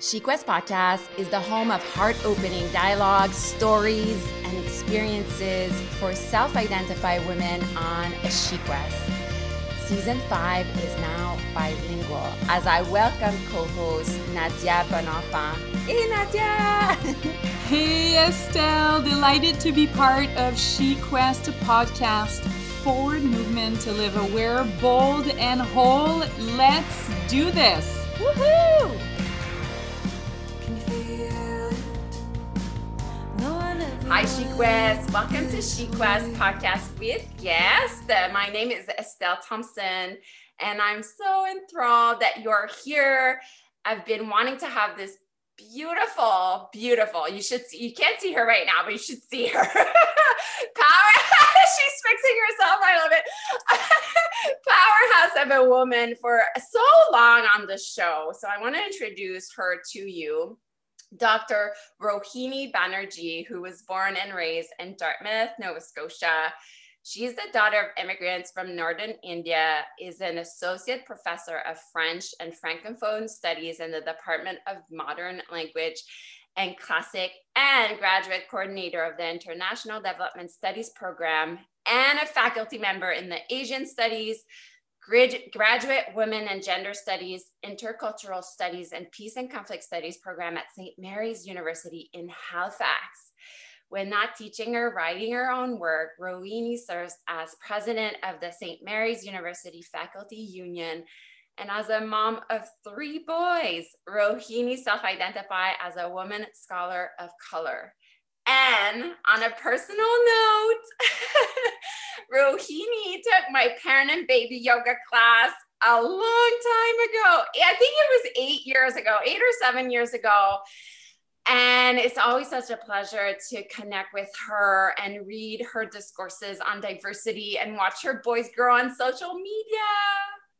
SheQuest Podcast is the home of heart opening dialogues, stories, and experiences for self identified women on a SheQuest. Season 5 is now bilingual as I welcome co host Nadia Bonenfant. Hey, Nadia! hey, Estelle. Delighted to be part of SheQuest Podcast. Forward movement to live aware, bold, and whole. Let's do this. Woohoo! Hi, SheQuest. Welcome to SheQuest podcast with guest. My name is Estelle Thompson, and I'm so enthralled that you're here. I've been wanting to have this beautiful, beautiful. You should see, you can't see her right now, but you should see her. Power. She's fixing herself. I love it. Powerhouse of a woman for so long on the show. So I want to introduce her to you. Dr. Rohini Banerjee, who was born and raised in Dartmouth, Nova Scotia. She's the daughter of immigrants from northern India, is an associate professor of French and Francophone studies in the Department of Modern Language and Classic, and graduate coordinator of the International Development Studies Program, and a faculty member in the Asian Studies, graduate women and gender studies, intercultural studies, and peace and conflict studies program at St. Mary's University in Halifax. When not teaching or writing her own work, Rohini serves as president of the St. Mary's University Faculty Union. And as a mom of three boys, Rohini self identifies as a woman scholar of color. And on a personal note, Rohini took my parent and baby yoga class a long time ago. I think it was eight years ago, eight or seven years ago. And it's always such a pleasure to connect with her and read her discourses on diversity and watch her boys grow on social media.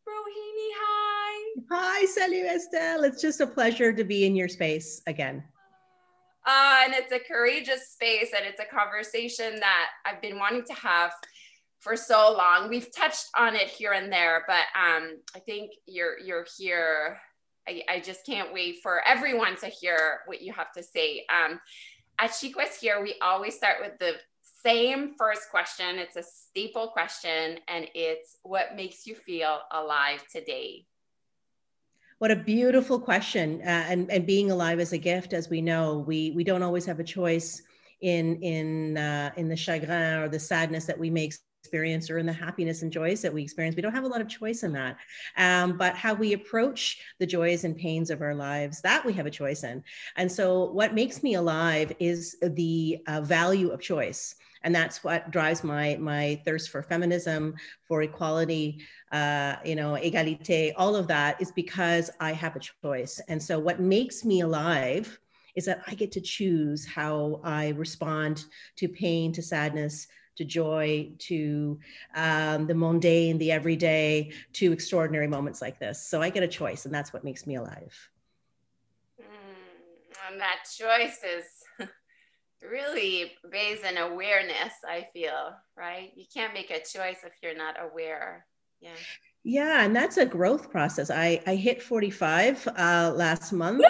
Rohini, hi. Hi, salut Estelle. It's just a pleasure to be in your space again. Uh, and it's a courageous space and it's a conversation that I've been wanting to have for so long. We've touched on it here and there, but um, I think you're you're here. I, I just can't wait for everyone to hear what you have to say. Um, at SheQuest here, we always start with the same first question. It's a staple question, and it's what makes you feel alive today? What a beautiful question. Uh, and, and being alive is a gift, as we know, we, we don't always have a choice in, in, uh, in the chagrin or the sadness that we may or in the happiness and joys that we experience. We don't have a lot of choice in that. Um, but how we approach the joys and pains of our lives, that we have a choice in. And so what makes me alive is the uh, value of choice and that's what drives my my thirst for feminism for equality uh, you know egalite all of that is because i have a choice and so what makes me alive is that i get to choose how i respond to pain to sadness to joy, to um, the mundane, the everyday, to extraordinary moments like this. So I get a choice, and that's what makes me alive. Mm, and that choice is really based in awareness, I feel, right? You can't make a choice if you're not aware. Yeah. Yeah, and that's a growth process. I, I hit 45 uh, last month.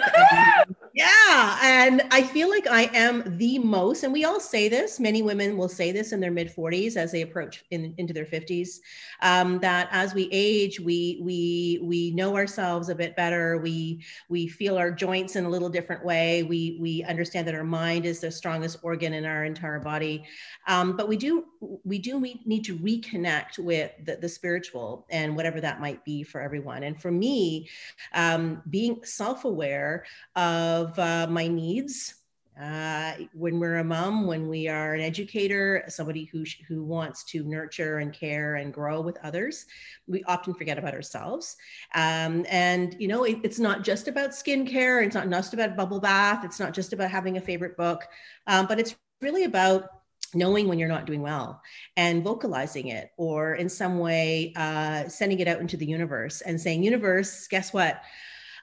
Yeah, and I feel like I am the most, and we all say this, many women will say this in their mid 40s as they approach in, into their 50s, um, that as we age, we, we, we know ourselves a bit better. We, we feel our joints in a little different way. We, we understand that our mind is the strongest organ in our entire body. Um, but we do, we do need to reconnect with the, the spiritual and whatever that might be for everyone. And for me, um, being self aware of uh, my needs. Uh, when we're a mom, when we are an educator, somebody who, who wants to nurture and care and grow with others, we often forget about ourselves. Um, and, you know, it, it's not just about skincare, it's not just about bubble bath, it's not just about having a favorite book, um, but it's really about knowing when you're not doing well and vocalizing it or in some way uh, sending it out into the universe and saying universe guess what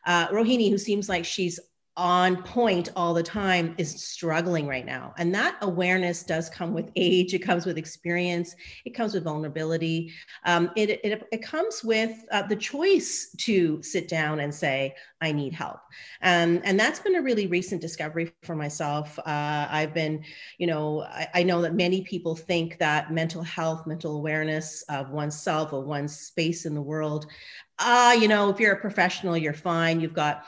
uh, rohini who seems like she's on point all the time is struggling right now. And that awareness does come with age, it comes with experience, it comes with vulnerability. Um, it, it, it, comes with uh, the choice to sit down and say, I need help. Um, and that's been a really recent discovery for myself. Uh, I've been, you know, I, I know that many people think that mental health, mental awareness of oneself or one's space in the world, ah, uh, you know, if you're a professional, you're fine. You've got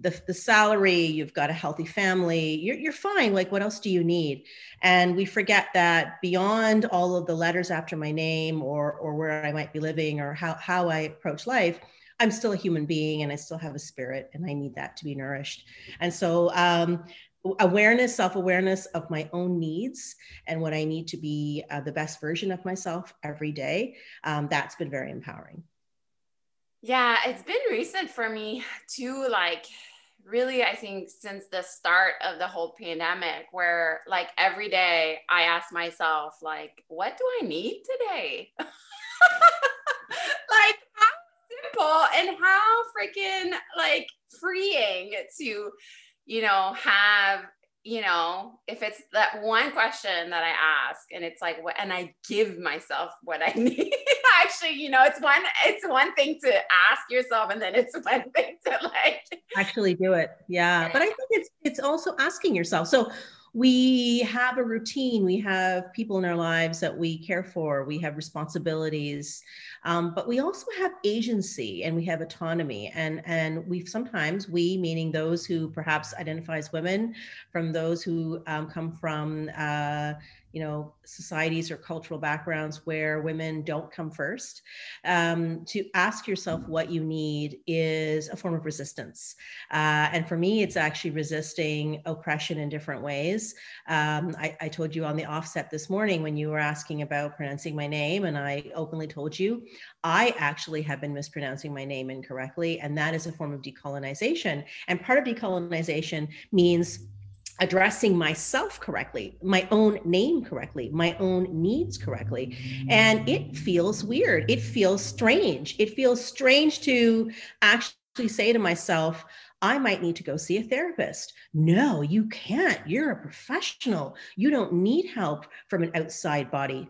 the, the salary, you've got a healthy family, you're, you're fine. Like, what else do you need? And we forget that beyond all of the letters after my name or, or where I might be living or how, how I approach life, I'm still a human being and I still have a spirit and I need that to be nourished. And so, um, awareness, self awareness of my own needs and what I need to be uh, the best version of myself every day, um, that's been very empowering. Yeah, it's been recent for me too. Like, really, I think since the start of the whole pandemic, where like every day I ask myself, like, what do I need today? like, how simple and how freaking like freeing to, you know, have you know, if it's that one question that I ask and it's like what and I give myself what I need. Actually, you know, it's one it's one thing to ask yourself and then it's one thing to like actually do it. Yeah. But I think it's it's also asking yourself. So we have a routine we have people in our lives that we care for we have responsibilities um, but we also have agency and we have autonomy and and we sometimes we meaning those who perhaps identify as women from those who um, come from uh, you know societies or cultural backgrounds where women don't come first um, to ask yourself what you need is a form of resistance. Uh, and for me it's actually resisting oppression in different ways. Um, I, I, told you on the offset this morning when you were asking about pronouncing my name and i openly told you i actually have been mispronouncing my name incorrectly and that is a form of decolonization. And part of decolonization means addressing myself correctly, my own name correctly, my own needs correctly. And it feels weird. It feels strange. It feels strange to actually say to myself, I might need to go see a therapist. No, you can't. You're a professional. You don't need help from an outside body.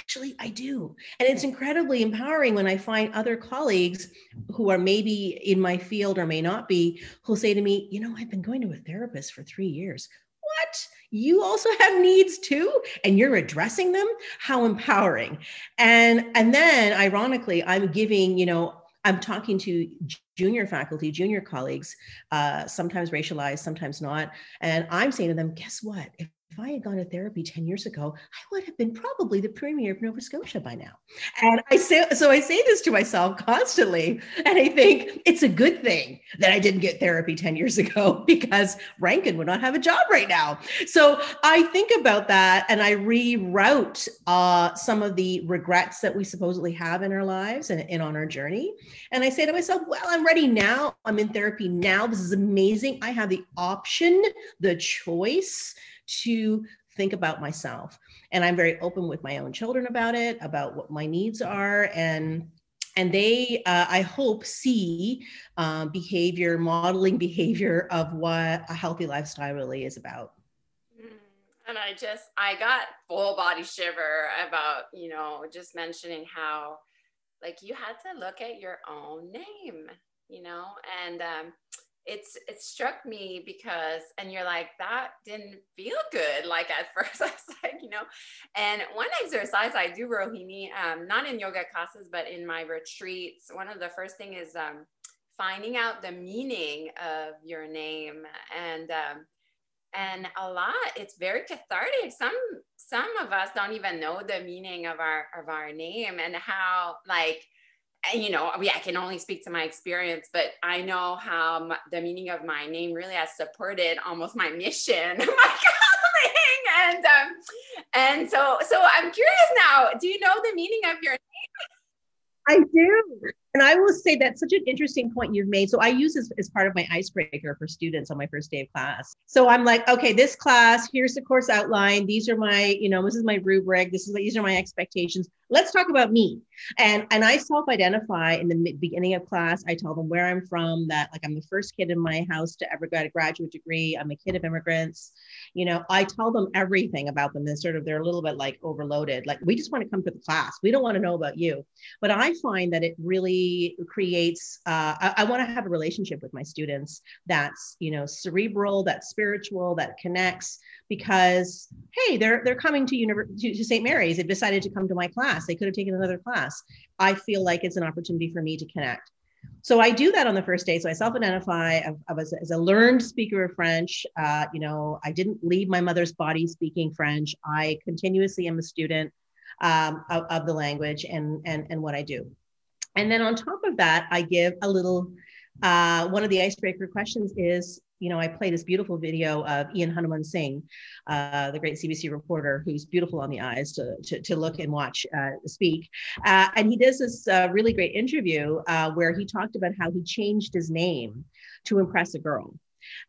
Actually, I do. And it's incredibly empowering when I find other colleagues who are maybe in my field or may not be, who'll say to me, You know, I've been going to a therapist for three years. What? You also have needs too, and you're addressing them? How empowering. And and then ironically, I'm giving, you know, I'm talking to junior faculty, junior colleagues, uh, sometimes racialized, sometimes not. And I'm saying to them, guess what? If if I had gone to therapy 10 years ago, I would have been probably the premier of Nova Scotia by now. And I say, so I say this to myself constantly. And I think it's a good thing that I didn't get therapy 10 years ago because Rankin would not have a job right now. So I think about that and I reroute uh, some of the regrets that we supposedly have in our lives and, and on our journey. And I say to myself, well, I'm ready now. I'm in therapy now. This is amazing. I have the option, the choice to think about myself. And I'm very open with my own children about it, about what my needs are. And and they, uh, I hope, see uh, behavior, modeling behavior of what a healthy lifestyle really is about. Mm, and I just, I got full body shiver about, you know, just mentioning how, like, you had to look at your own name, you know, and um, it's it struck me because and you're like that didn't feel good like at first i was like you know and one exercise i do rohini um, not in yoga classes but in my retreats one of the first thing is um, finding out the meaning of your name and um, and a lot it's very cathartic. Some some of us don't even know the meaning of our of our name and how like you know, I can only speak to my experience, but I know how the meaning of my name really has supported almost my mission, my calling, and um, and so so I'm curious now. Do you know the meaning of your name? I do. And I will say that's such an interesting point you've made. So I use this as part of my icebreaker for students on my first day of class. So I'm like, okay, this class, here's the course outline. These are my, you know, this is my rubric. This is these are my expectations. Let's talk about me. And and I self-identify in the beginning of class. I tell them where I'm from, that like I'm the first kid in my house to ever get a graduate degree. I'm a kid of immigrants. You know, I tell them everything about them and sort of they're a little bit like overloaded. Like we just want to come to the class. We don't want to know about you. But I find that it really creates uh, I, I want to have a relationship with my students that's you know cerebral that's spiritual that connects because hey they're they're coming to, univer- to, to st mary's they've decided to come to my class they could have taken another class i feel like it's an opportunity for me to connect so I do that on the first day. So I self-identify as, as, a learned speaker of French. Uh, you know, I didn't leave my mother's body speaking French. I continuously am a student um, of, of, the language and, and, and what I do. And then on top of that, I give a little, uh, one of the icebreaker questions is, you know, I play this beautiful video of Ian Hanomansing, uh, the great CBC reporter who's beautiful on the eyes to, to, to look and watch uh, speak. Uh, and he does this uh, really great interview uh, where he talked about how he changed his name to impress a girl.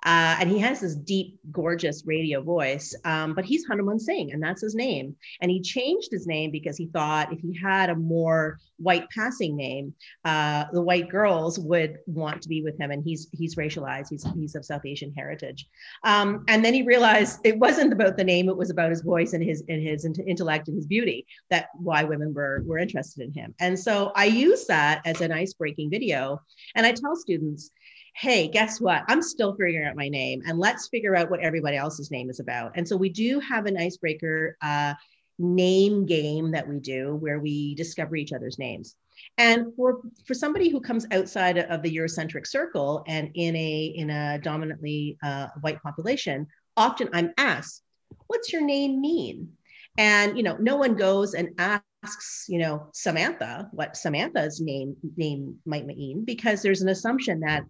Uh, and he has this deep, gorgeous radio voice, um, but he's Hanomansing, and that's his name. And he changed his name because he thought if he had a more white passing name, uh, the white girls would want to be with him. And he's he's racialized. He's he's of South Asian heritage. Um, and then he realized it wasn't about the name; it was about his voice and his and his intellect and his beauty. That why women were were interested in him. And so I use that as an ice breaking video, and I tell students hey, guess what? I'm still figuring out my name and let's figure out what everybody else's name is about. And so we do have an icebreaker uh, name game that we do where we discover each other's names. And for, for somebody who comes outside of the Eurocentric circle and in a, in a dominantly uh, white population, often I'm asked, what's your name mean? And, you know, no one goes and asks, you know, Samantha what Samantha's name name might mean because there's an assumption that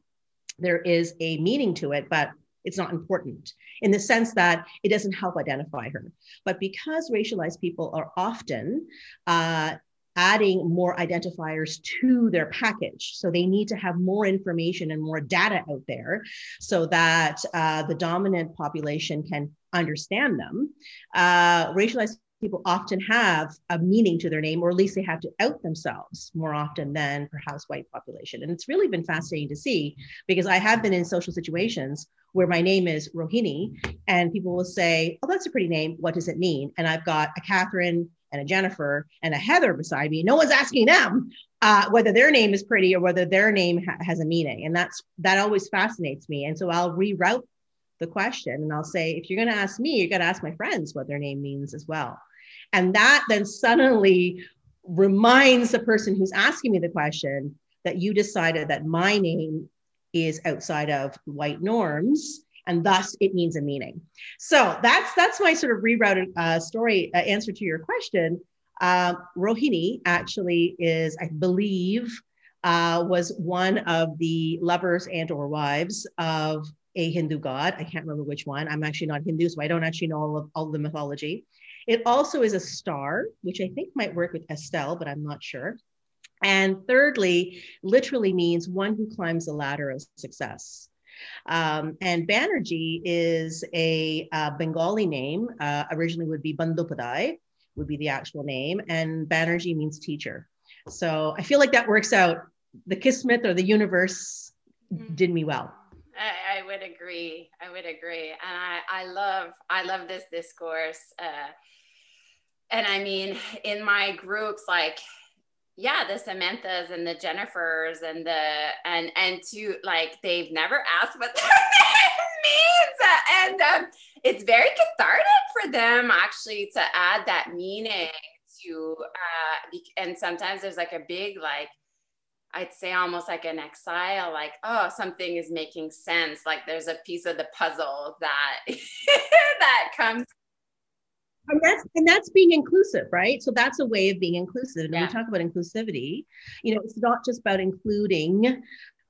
there is a meaning to it, but it's not important in the sense that it doesn't help identify her. But because racialized people are often uh, adding more identifiers to their package. So they need to have more information and more data out there so that uh, the dominant population can understand them. Uh, racialized people often have a meaning to their name, or at least they have to out themselves more often than perhaps white population. And it's really been fascinating to see because I have been in social situations where my name is Rohini, and people will say, Oh, that's a pretty name. What does it mean? And I've got a Catherine and a Jennifer and a Heather beside me. No one's asking them uh, whether their name is pretty or whether their name ha- has a meaning. And that's that always fascinates me. And so I'll reroute the question and I'll say, if you're going to ask me, you got to ask my friends what their name means as well. And that then suddenly reminds the person who's asking me the question that you decided that my name is outside of white norms and thus it means a meaning. So that's that's my sort of rerouted uh, story uh, answer to your question. Uh, rohini actually is i believe uh, was one of the lovers and or wives of a hindu god. I can't remember which one. I'm actually not hindu so i don't actually know all of, all the mythology it also is a star, which I think might work with Estelle, but I'm not sure. And thirdly, literally means one who climbs the ladder of success. Um, and Banerjee is a uh, Bengali name, uh, originally would be Bandopadhyay, would be the actual name, and Banerjee means teacher. So I feel like that works out. The Kismet or the universe mm-hmm. did me well. I, I, would agree. I would agree, and I, I love I love this discourse. Uh, and I mean, in my groups, like, yeah, the Samanthas and the Jennifers and the and and to like they've never asked what their name means, and um, it's very cathartic for them actually to add that meaning to. Uh, and sometimes there's like a big like I'd say almost like an exile, like, oh, something is making sense. Like there's a piece of the puzzle that that comes and that's and that's being inclusive right so that's a way of being inclusive and yeah. we talk about inclusivity you know it's not just about including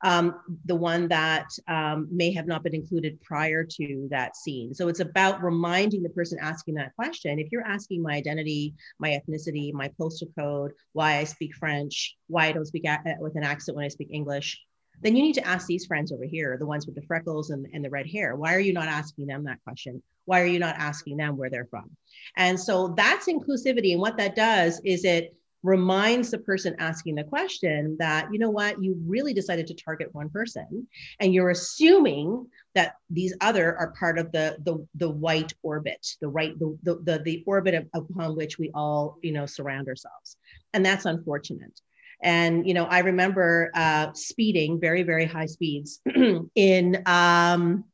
um, the one that um, may have not been included prior to that scene. So it's about reminding the person asking that question. If you're asking my identity, my ethnicity, my postal code, why I speak French, why I don't speak a- with an accent when I speak English, then you need to ask these friends over here, the ones with the freckles and, and the red hair. Why are you not asking them that question? Why are you not asking them where they're from? And so that's inclusivity. And what that does is it reminds the person asking the question that, you know what, you really decided to target one person and you're assuming that these other are part of the the, the white orbit, the right, the, the, the, the orbit of, upon which we all, you know, surround ourselves. And that's unfortunate. And you know, I remember uh, speeding very, very high speeds in um,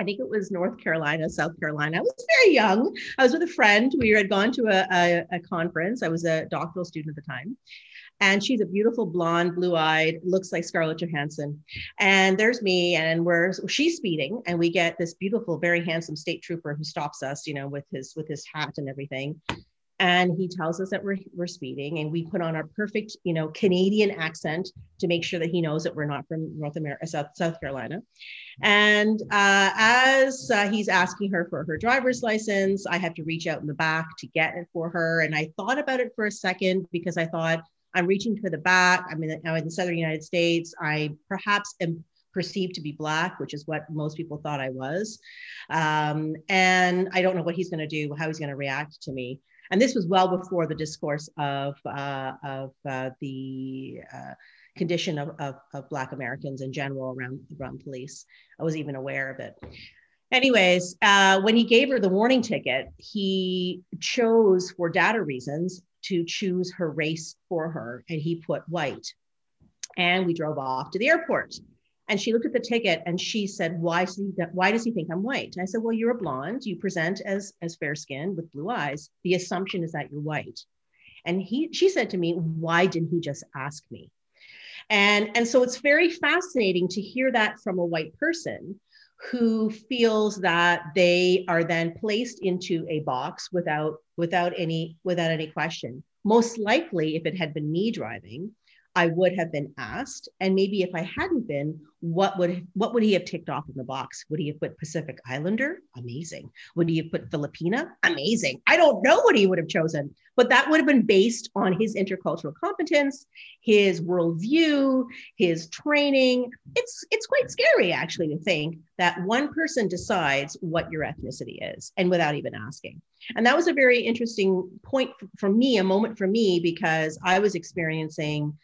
I think it was North Carolina, South Carolina. I was very young. I was with a friend. We had gone to a, a, a conference. I was a doctoral student at the time. And she's a beautiful blonde, blue eyed, looks like Scarlett Johansson. And there's me, and we're she's speeding, and we get this beautiful, very handsome state trooper who stops us, you know, with his with his hat and everything and he tells us that we're, we're speeding and we put on our perfect you know canadian accent to make sure that he knows that we're not from north america south, south carolina and uh, as uh, he's asking her for her driver's license i have to reach out in the back to get it for her and i thought about it for a second because i thought i'm reaching for the back i'm in, I'm in the southern united states i perhaps am perceived to be black, which is what most people thought I was. Um, and I don't know what he's going to do, how he's going to react to me. And this was well before the discourse of, uh, of uh, the uh, condition of, of, of, Black Americans in general around, around police. I was even aware of it. Anyways, uh, when he gave her the warning ticket, he chose for data reasons to choose her race for her, and he put white. And we drove off to the airport. And she looked at the ticket and she said, why does, he, why does he think I'm white? And I said, well, you're a blonde. You present as, as fair skinned with blue eyes. The assumption is that you're white. And he, she said to me, why didn't he just ask me? And, and so it's very fascinating to hear that from a white person who feels that they are then placed into a box without, without, any, without any question. Most likely, if it had been me driving, I would have been asked. And maybe if I hadn't been, what would what would he have ticked off in the box? Would he have put Pacific Islander? Amazing. Would he have put Filipina? Amazing. I don't know what he would have chosen, but that would have been based on his intercultural competence, his worldview, his training. It's it's quite scary actually to think that one person decides what your ethnicity is and without even asking. And that was a very interesting point for me, a moment for me, because I was experiencing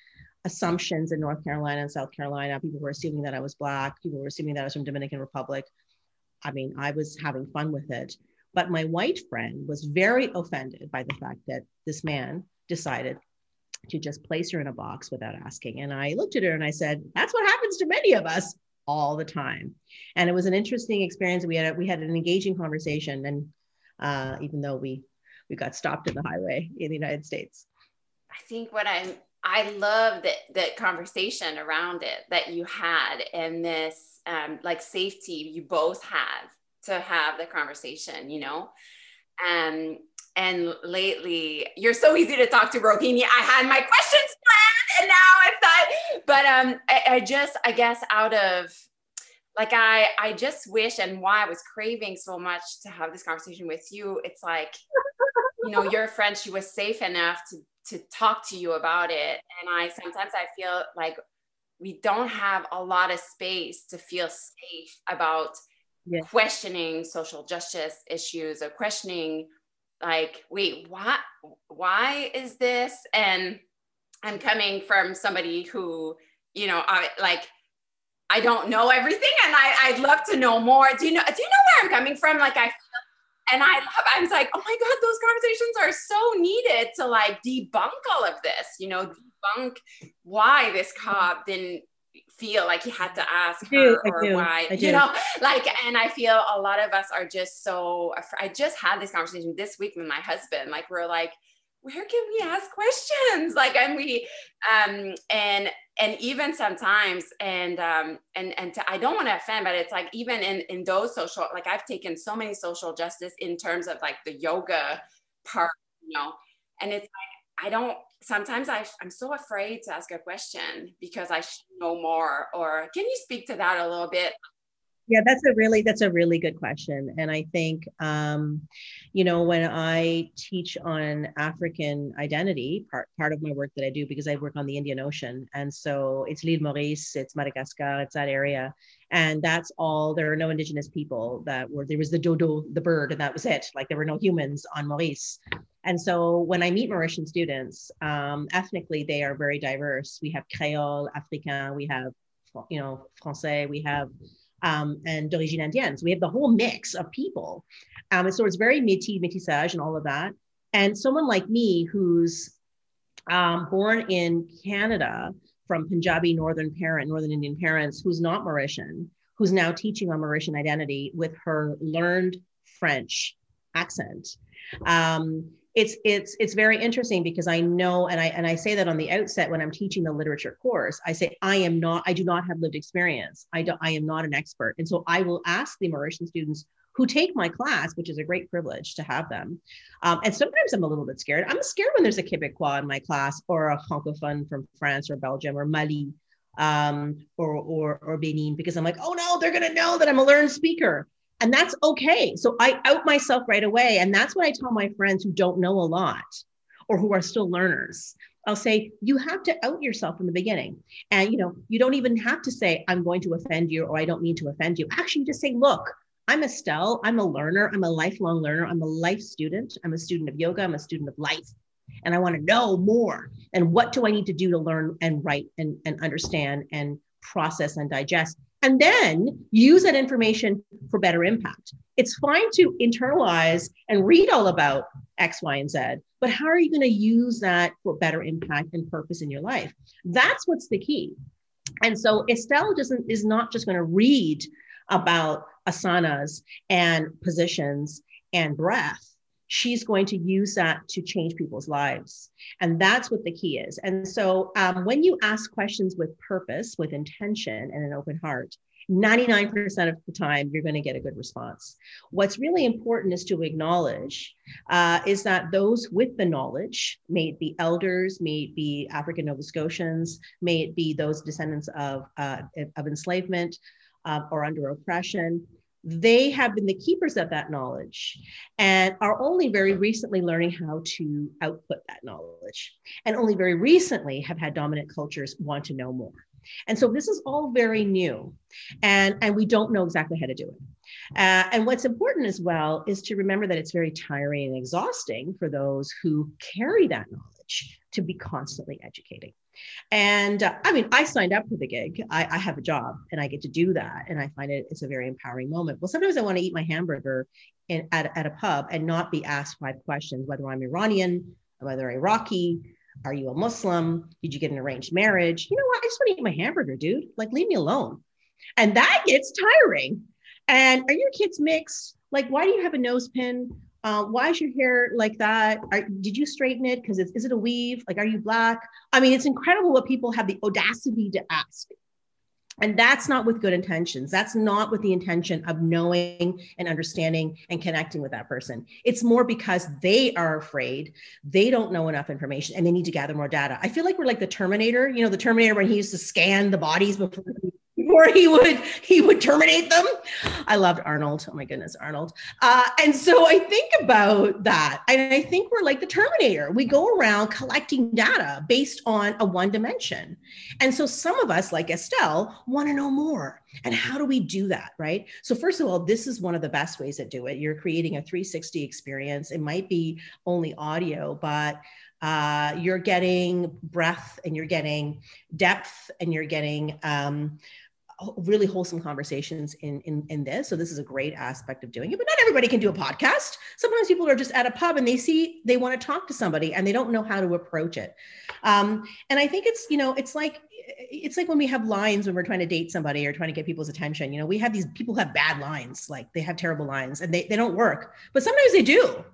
assumptions in North Carolina and South Carolina. People were assuming that I was Black. People were assuming that I was from Dominican Republic. I mean, I was having fun with it. But my white friend was very offended by the fact that this man decided to just place her in a box without asking. And I looked at her and I said, That's what happens to many of us all the time. And it was an interesting experience. We had a, we had an engaging conversation, and uh, even though we we got stopped in the highway in the United States. I think what I'm I love that that conversation around it that you had and this um, like safety you both have to have the conversation, you know. Um, and lately, you're so easy to talk to, Rohini. I had my questions planned, and now it's not. But um, I, I just, I guess, out of like I, I just wish, and why I was craving so much to have this conversation with you. It's like, you know, your friend, she was safe enough to to talk to you about it. And I sometimes I feel like we don't have a lot of space to feel safe about yeah. questioning social justice issues or questioning like wait what why is this and i'm coming from somebody who you know I, like i don't know everything and I, i'd love to know more do you know do you know where i'm coming from like i and I love, I was like, oh my God, those conversations are so needed to like debunk all of this, you know, debunk why this cop didn't feel like he had to ask her or why, you know, like, and I feel a lot of us are just so, I just had this conversation this week with my husband. Like, we're like, where can we ask questions like and we um and and even sometimes and um and and to, i don't want to offend but it's like even in in those social like i've taken so many social justice in terms of like the yoga part you know and it's like i don't sometimes I, I'm so afraid to ask a question because I should know more. Or can you speak to that a little bit? Yeah, that's a really that's a really good question, and I think um, you know when I teach on African identity, part part of my work that I do because I work on the Indian Ocean, and so it's l'île Maurice, it's Madagascar, it's that area, and that's all. There are no indigenous people that were there was the dodo, the bird, and that was it. Like there were no humans on Maurice, and so when I meet Mauritian students, um, ethnically they are very diverse. We have Creole, Africain, we have you know Francais, we have um, and d'origine indienne. So we have the whole mix of people. Um, and so it's very métis, métissage, and all of that. And someone like me, who's um, born in Canada from Punjabi Northern parent, Northern Indian parents, who's not Mauritian, who's now teaching on Mauritian identity with her learned French accent. Um, it's it's it's very interesting because I know and I and I say that on the outset when I'm teaching the literature course I say I am not I do not have lived experience. I don't I am not an expert. And so I will ask the Mauritian students who take my class which is a great privilege to have them um, and sometimes I'm a little bit scared. I'm scared when there's a Quebecois in my class or a francophone from France or Belgium or Mali um, or or or Benin because I'm like oh no they're gonna know that I'm a learned speaker and that's okay. So I out myself right away. And that's what I tell my friends who don't know a lot or who are still learners. I'll say, you have to out yourself in the beginning. And you know, you don't even have to say, I'm going to offend you or I don't mean to offend you. Actually, just say, look, I'm Estelle. I'm a learner. I'm a lifelong learner. I'm a life student. I'm a student of yoga. I'm a student of life. And I want to know more. And what do I need to do to learn and write and, and understand and process and digest? And then use that information for better impact. It's fine to internalize and read all about X, Y, and Z, but how are you going to use that for better impact and purpose in your life? That's what's the key. And so Estelle doesn't is not just going to read about asanas and positions and breath she's going to use that to change people's lives. And that's what the key is. And so um, when you ask questions with purpose, with intention, and an open heart, 99% of the time you're going to get a good response what's really important is to acknowledge uh, is that those with the knowledge may it be elders may it be african nova scotians may it be those descendants of, uh, of enslavement uh, or under oppression they have been the keepers of that knowledge and are only very recently learning how to output that knowledge. And only very recently have had dominant cultures want to know more. And so this is all very new and and we don't know exactly how to do it. Uh, and what's important as well is to remember that it's very tiring and exhausting for those who carry that knowledge to be constantly educating and uh, I mean, I signed up for the gig. I, I, have a job and I get to do that. And I find it it's a very empowering moment. Well, sometimes I want to eat my hamburger in, at, at a pub and not be asked five questions, whether I'm Iranian, whether Iraqi, are you a Muslim? Did you get an arranged marriage? You know what? I just want to eat my hamburger, dude. Like, leave me alone. And that gets tiring. And are your kids mixed? Like, why do you have a nose pin? Uh, why is your hair like that? Are, did you straighten it? Because is it a weave? Like, are you black? I mean, it's incredible what people have the audacity to ask. And that's not with good intentions. That's not with the intention of knowing and understanding and connecting with that person. It's more because they are afraid, they don't know enough information, and they need to gather more data. I feel like we're like the Terminator, you know, the Terminator when he used to scan the bodies before before he would he would terminate them. I loved Arnold. Oh my goodness, Arnold. Uh, and so I think about that, and I think we're like the Terminator. We go around collecting data based on a one dimension, and so some of us, like Estelle, want to know more. And how do we do that, right? So first of all, this is one of the best ways to do it. You're creating a 360 experience. It might be only audio, but uh, you're getting breath and you're getting depth and you're getting um, really wholesome conversations in, in in this. So this is a great aspect of doing it but not everybody can do a podcast. Sometimes people are just at a pub and they see they want to talk to somebody and they don't know how to approach it. Um, and i think it's you know it's like it's like when we have lines when we're trying to date somebody or trying to get people's attention you know we have these people have bad lines like they have terrible lines and they, they don't work but sometimes they do.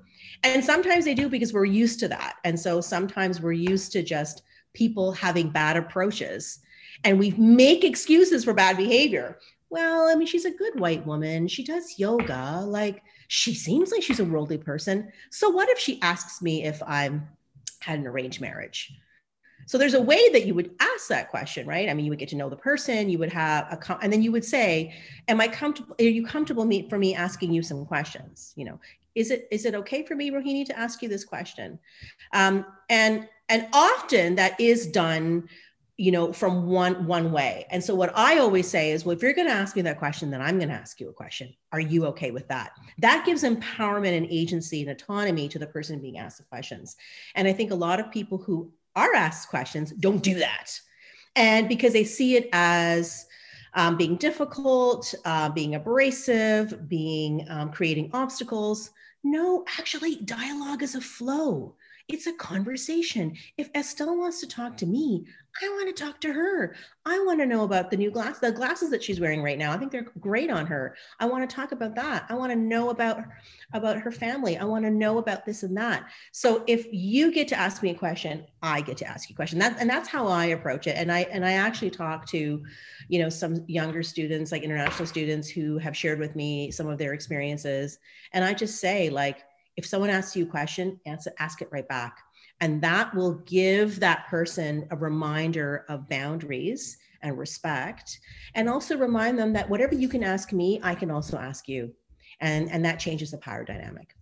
And sometimes they do because we're used to that. And so sometimes we're used to just people having bad approaches and we make excuses for bad behavior. Well, I mean, she's a good white woman. She does yoga. Like, she seems like she's a worldly person. So, what if she asks me if I'm had an arranged marriage. So there's a way that you would ask that question, right? I mean, you would get to know the person, you would have a, and then you would say, "Am I comfortable? Are you comfortable me for me asking you some questions? You know, is it is it okay for me, Rohini, to ask you this question?" Um, and and often that is done you know from one one way. And so what i always say is well if you're going to ask me that question then i'm going to ask you a question. Are you okay with that? That gives empowerment and agency and autonomy to the person being asked the questions. And i think a lot of people who are asked questions don't do that. And because they see it as um, being difficult uh, being abrasive being um, creating obstacles. No actually dialogue is a flow it's a conversation. If Estelle wants to talk to me, I want to talk to her. I want to know about the new glass, the glasses that she's wearing right now. I think they're great on her. I want to talk about that. I want to know about about her family. I want to know about this and that. So if you get to ask me a question, I get to ask you a question. That, and that's how I approach it. And I and I actually talk to, you know, some younger students, like international students who have shared with me some of their experiences. And I just say, like, if someone asks you a question, answer, ask it right back and that will give that person a reminder of boundaries and respect, and also remind them that whatever you can ask me, I can also ask you. And, and that changes the power dynamic.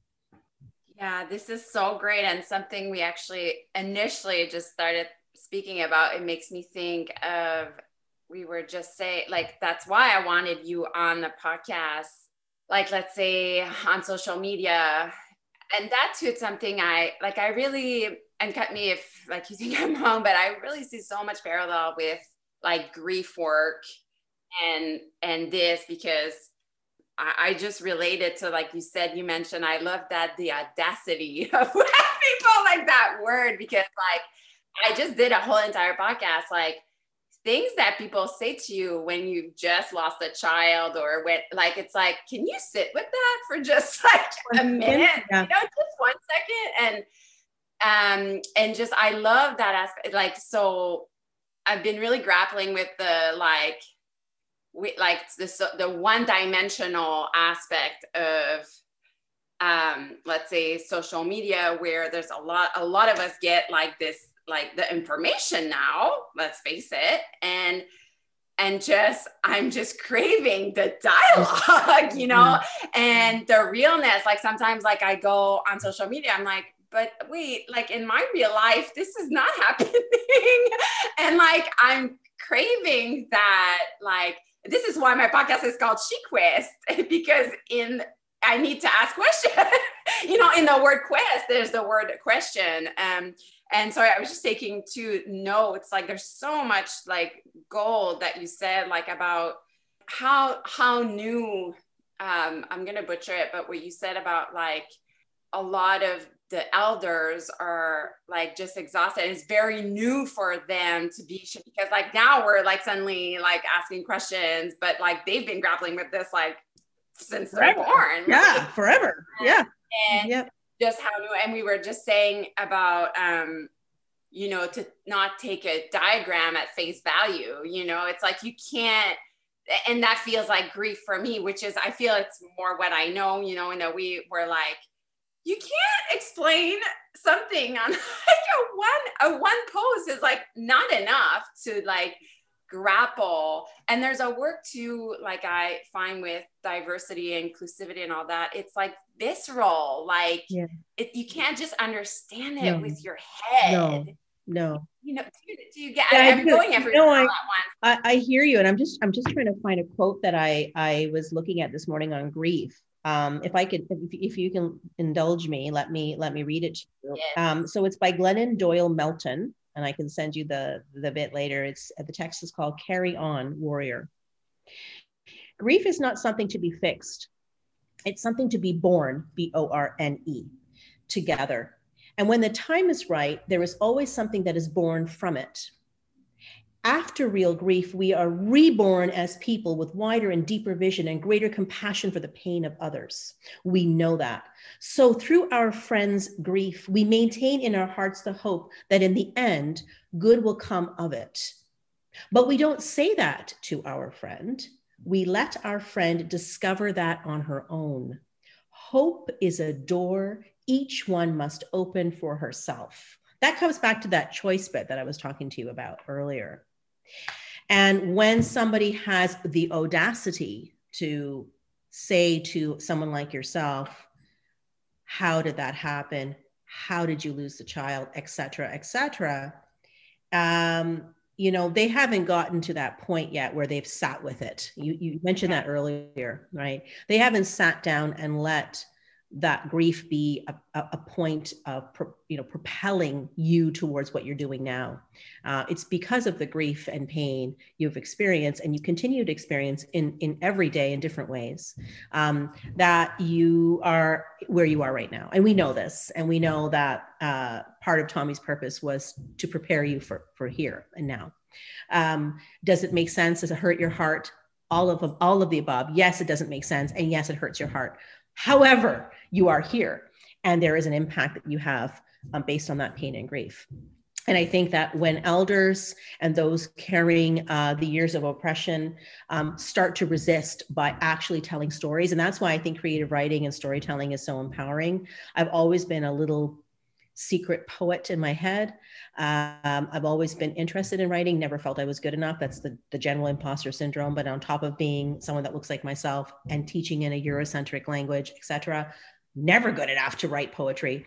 Yeah, this is so great. And something we actually initially just started speaking about. It makes me think of we were just saying, like, that's why I wanted you on the podcast. Like, let's say on social media, and that too, it's something I like. I really and cut me if like you think I'm wrong, but I really see so much parallel with like grief work and and this because I, I just related to like you said you mentioned I love that the audacity of people like that word because like I just did a whole entire podcast like things that people say to you when you've just lost a child or when like it's like can you sit with that for just like a minute yeah. you know just one second and um and just i love that aspect like so i've been really grappling with the like with like this the one dimensional aspect of um let's say social media where there's a lot a lot of us get like this like the information now let's face it and and just i'm just craving the dialogue you know and the realness. Like sometimes like i go on social media i'm like but wait like in my real life this is not happening. And like i'm craving that like this is why my podcast is called she quest because in i need to ask questions. You know in the word quest there's the word question. Um and so I was just taking two notes. Like there's so much like gold that you said, like about how how new. Um, I'm gonna butcher it, but what you said about like a lot of the elders are like just exhausted. It's very new for them to be because like now we're like suddenly like asking questions, but like they've been grappling with this like since forever. they're born. Yeah, forever. Yeah. And yep just how new and we were just saying about um you know to not take a diagram at face value you know it's like you can't and that feels like grief for me which is i feel it's more what i know you know and that we were like you can't explain something on like a one a one post is like not enough to like grapple and there's a work too like i find with diversity inclusivity and all that it's like visceral like yeah. it, you can't just understand it no. with your head no no you know do, do you get yeah, I, am going everywhere no, I, I, I hear you and i'm just i'm just trying to find a quote that i i was looking at this morning on grief um, if I could, if, if, you can indulge me, let me let me read it to you. Yes. Um, so it's by Glennon Doyle Melton, and I can send you the, the bit later. It's uh, the text is called Carry On Warrior. Grief is not something to be fixed. It's something to be borne, B O R N E, together. And when the time is right, there is always something that is born from it after real grief, we are reborn as people with wider and deeper vision and greater compassion for the pain of others. We know that. So, through our friend's grief, we maintain in our hearts the hope that in the end, good will come of it. But we don't say that to our friend. We let our friend discover that on her own. Hope is a door each one must open for herself. that comes back to that choice bit that I was talking to you about earlier. And when somebody has the audacity to say to someone like yourself, how did that happen? How did you lose the child, et cetera, et cetera? Um, you know, they haven't gotten to that point yet where they've sat with it. You, you mentioned that earlier, right? They haven't sat down and let that grief be a, a point of you know propelling you towards what you're doing now. Uh, it's because of the grief and pain you've experienced and you continue to experience in in every day in different ways um, that you are where you are right now. And we know this and we know that uh, part of tommy's purpose was to prepare you for for here and now. Um, does it make sense? Does it hurt your heart? All of all of the above. Yes it doesn't make sense and yes it hurts your heart However, you are here, and there is an impact that you have um, based on that pain and grief. And I think that when elders and those carrying uh, the years of oppression um, start to resist by actually telling stories, and that's why I think creative writing and storytelling is so empowering. I've always been a little secret poet in my head. Um, I've always been interested in writing, never felt I was good enough. That's the, the general imposter syndrome. But on top of being someone that looks like myself and teaching in a Eurocentric language, etc., never good enough to write poetry.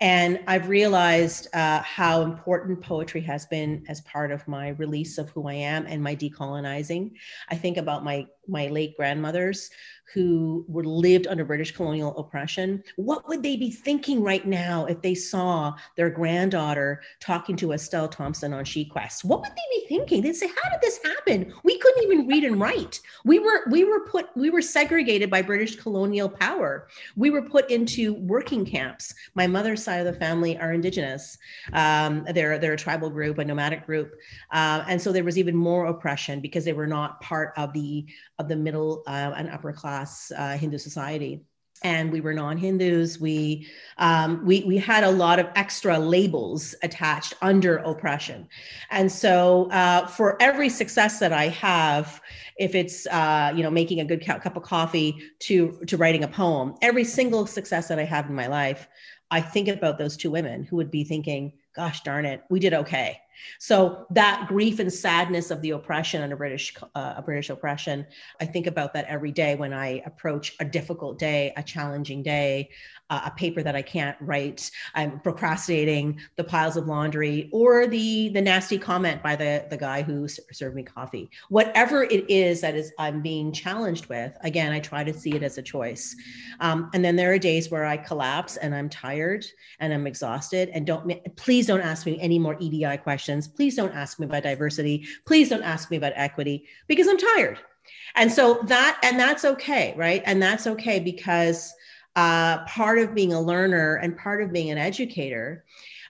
And I've realized uh, how important poetry has been as part of my release of who I am and my decolonizing. I think about my my late grandmothers who were lived under British colonial oppression, what would they be thinking right now if they saw their granddaughter talking to Estelle Thompson on SheQuest? What would they be thinking? They'd say, "How did this happen? We couldn't even read and write. We were we were put we were segregated by British colonial power. We were put into working camps. My mother's side of the family are indigenous. Um, they're they're a tribal group, a nomadic group, uh, and so there was even more oppression because they were not part of the of the middle uh, and upper class uh, Hindu society. And we were non-Hindus. We um, we we had a lot of extra labels attached under oppression, and so uh, for every success that I have, if it's uh, you know making a good cup of coffee to to writing a poem, every single success that I have in my life, I think about those two women who would be thinking, "Gosh darn it, we did okay." So that grief and sadness of the oppression under British uh, British oppression, I think about that every day when I approach a difficult day, a challenging day, uh, a paper that I can't write, I'm procrastinating, the piles of laundry, or the the nasty comment by the the guy who served me coffee. Whatever it is that is I'm being challenged with, again, I try to see it as a choice. Um, and then there are days where I collapse and I'm tired and I'm exhausted. And don't please don't ask me any more EDI questions. Please don't ask me about diversity. Please don't ask me about equity because I'm tired. And so that and that's okay, right? And that's okay because uh, part of being a learner and part of being an educator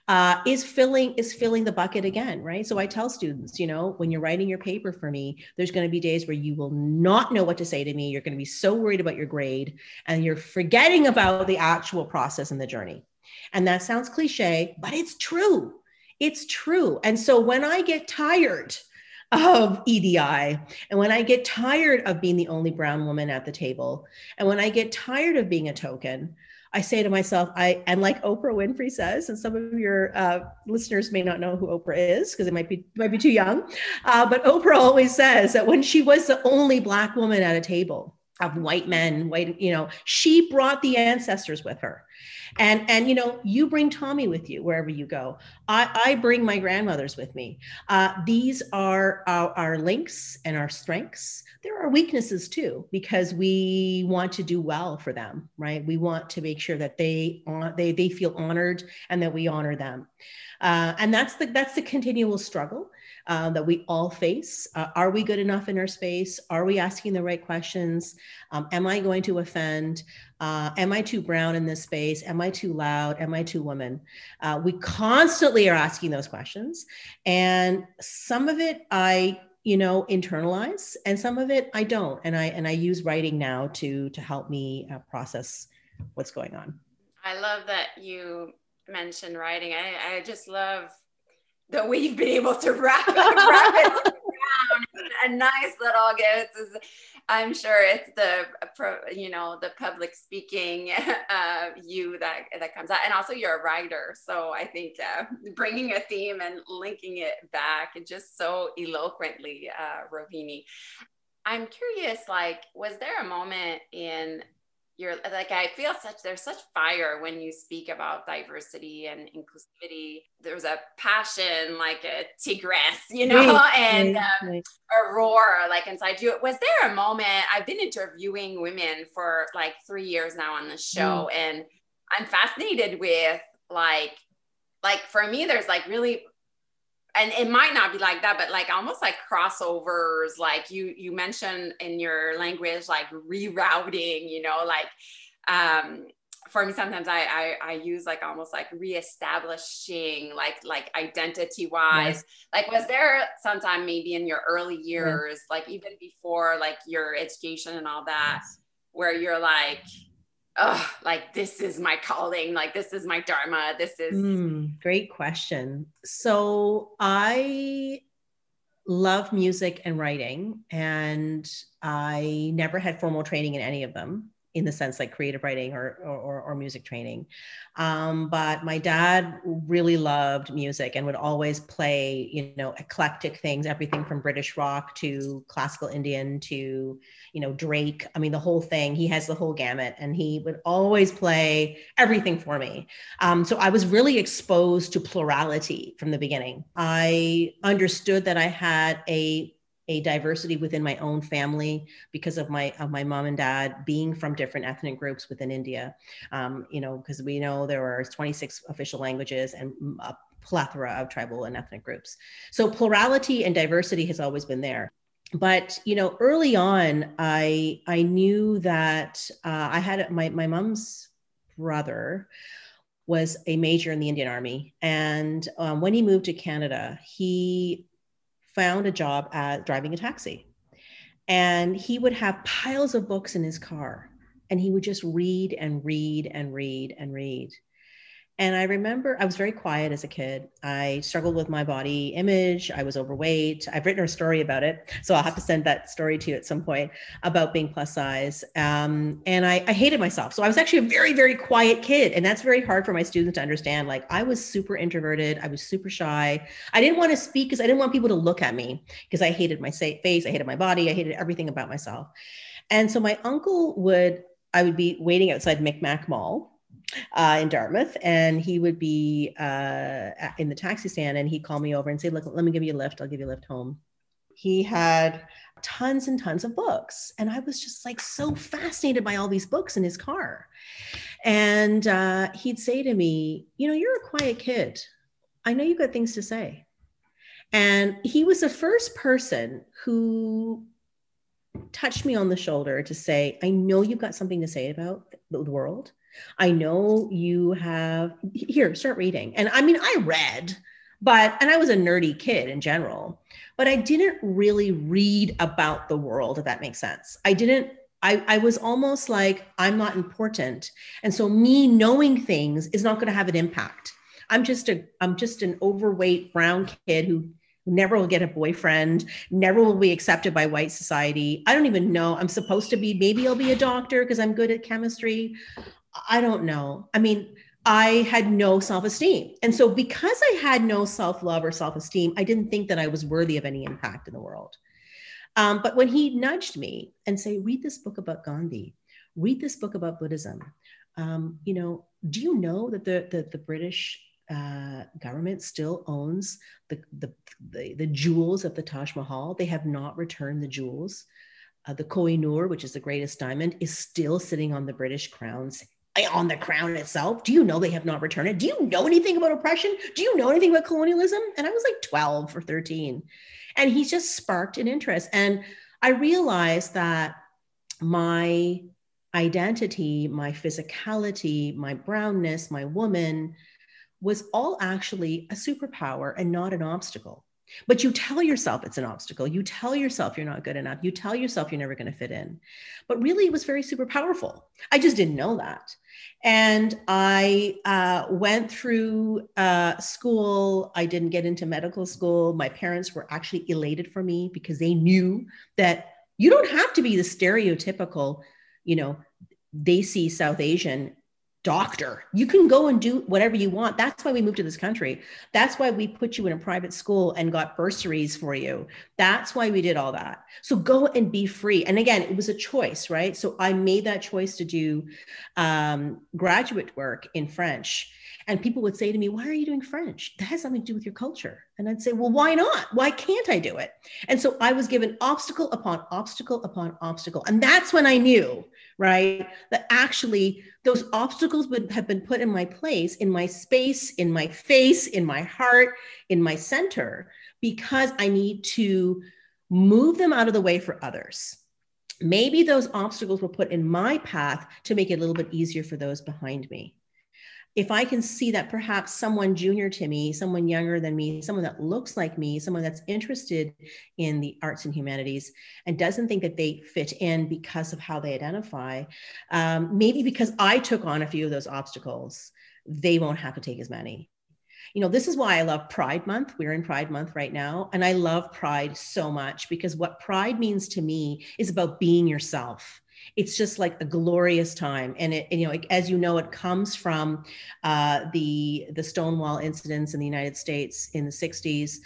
uh, is filling is filling the bucket again right so i tell students you know when you're writing your paper for me there's going to be days where you will not know what to say to me you're going to be so worried about your grade and you're forgetting about the actual process and the journey and that sounds cliche but it's true it's true and so when i get tired of EDI. And when I get tired of being the only brown woman at the table, and when I get tired of being a token, I say to myself, I and like Oprah Winfrey says, and some of your uh, listeners may not know who Oprah is because it might be might be too young, uh, but Oprah always says that when she was the only black woman at a table of white men, white, you know, she brought the ancestors with her and and you know you bring tommy with you wherever you go. I, I bring my grandmothers with me. Uh, these are our, our links and our strengths. There are weaknesses too because we want to do well for them right? We want to make sure that they on they they feel honored and that we honor them. Uh, and that's the that's the continual struggle uh, that we all face. Uh, are we good enough in our space? Are we asking the right questions? Um, am I going to offend? Uh, am I too brown in this space? Am I too loud? Am I too woman? Uh, we constantly are asking those questions. And some of it I you know internalize and some of it i don't and i and i use writing now to to help me uh, process what's going on i love that you mentioned writing i i just love that we've been able to wrap, wrap it around a nice little gift. is I'm sure it's the you know the public speaking uh, you that that comes out, and also you're a writer. So I think uh, bringing a theme and linking it back just so eloquently, uh, Rohini. I'm curious, like, was there a moment in you're like i feel such there's such fire when you speak about diversity and inclusivity there's a passion like a tigress you know right, and um, right. a roar like inside you was there a moment i've been interviewing women for like three years now on the show mm. and i'm fascinated with like like for me there's like really and it might not be like that but like almost like crossovers like you you mentioned in your language like rerouting you know like um for me sometimes I, I i use like almost like reestablishing like like identity wise like was there sometime maybe in your early years like even before like your education and all that yes. where you're like oh, like this is my calling, like this is my dharma, this is mm, great question. So I love music and writing, and I never had formal training in any of them in the sense like creative writing or, or, or music training. Um, but my dad really loved music and would always play, you know, eclectic things, everything from British rock to classical Indian to, you know, Drake. I mean, the whole thing, he has the whole gamut and he would always play everything for me. Um, so I was really exposed to plurality from the beginning. I understood that I had a a diversity within my own family because of my of my mom and dad being from different ethnic groups within India. Um, you know, because we know there are 26 official languages and a plethora of tribal and ethnic groups. So plurality and diversity has always been there. But you know, early on, I I knew that uh, I had my my mom's brother was a major in the Indian Army, and um, when he moved to Canada, he found a job at driving a taxi. And he would have piles of books in his car and he would just read and read and read and read. And I remember I was very quiet as a kid. I struggled with my body image. I was overweight. I've written a story about it. So I'll have to send that story to you at some point about being plus size. Um, and I, I hated myself. So I was actually a very, very quiet kid. And that's very hard for my students to understand. Like I was super introverted. I was super shy. I didn't want to speak because I didn't want people to look at me because I hated my face. I hated my body. I hated everything about myself. And so my uncle would, I would be waiting outside Micmac Mall uh, in Dartmouth, and he would be uh, in the taxi stand, and he'd call me over and say, "Look, let me give you a lift. I'll give you a lift home." He had tons and tons of books, and I was just like so fascinated by all these books in his car. And uh, he'd say to me, "You know, you're a quiet kid. I know you've got things to say." And he was the first person who touched me on the shoulder to say, I know you've got something to say about the world. I know you have here, start reading. And I mean, I read, but and I was a nerdy kid in general, but I didn't really read about the world, if that makes sense. I didn't I, I was almost like I'm not important. And so me knowing things is not going to have an impact. I'm just a I'm just an overweight brown kid who never will get a boyfriend, never will be accepted by white society. I don't even know. I'm supposed to be, maybe I'll be a doctor because I'm good at chemistry. I don't know. I mean, I had no self esteem. And so, because I had no self love or self esteem, I didn't think that I was worthy of any impact in the world. Um, but when he nudged me and say, read this book about Gandhi, read this book about Buddhism, um, you know, do you know that the, the, the British uh, government still owns the, the, the, the, jewels of the Taj Mahal? They have not returned the jewels. Uh, the Kohinoor, which is the greatest diamond, is still sitting on the British crown's Eh, on the crown itself. Do you know they have not returned it? Do you know anything about oppression? Do you know anything about colonialism? And I was like 12 or 13. And he just sparked an interest. And I realized that my identity, my physicality, my brownness, my woman was all actually a superpower and not an obstacle. But you tell yourself it's an obstacle. You tell yourself you're not good enough. You tell yourself you're never going to fit in. But really, it was very super powerful. I just didn't know that. And I uh, went through uh, school. I didn't get into medical school. My parents were actually elated for me because they knew that you don't have to be the stereotypical, you know, they see South Asian doctor. You can go and do whatever you want. That's why we moved to this country. That's why we put you in a private school and got bursaries for you. That's why we did all that. So go and be free. And again, it was a choice, right? So I made that choice to do um, graduate work in French. And people would say to me, Why are you doing French? That has something to do with your culture. And I'd say, Well, why not? Why can't I do it? And so I was given obstacle upon obstacle upon obstacle. And that's when I knew right? That actually those obstacles would have been put in my place, in my space, in my face, in my heart, in my center, because I need to move them out of the way for others. Maybe those obstacles were put in my path to make it a little bit easier for those behind me if I can see that perhaps someone junior to me, someone younger than me, someone that looks like me, someone that's interested in the arts and humanities and doesn't think that they fit in because of how they identify, um, maybe because I took on a few of those obstacles, they won't have to take as many. You know, this is why I love Pride Month. We're in Pride Month right now. And I love Pride so much because what Pride means to me is about being yourself it's just like a glorious time. And it and, you know it, as you know it comes from uh, the the stonewall incidents in the united states in the 60s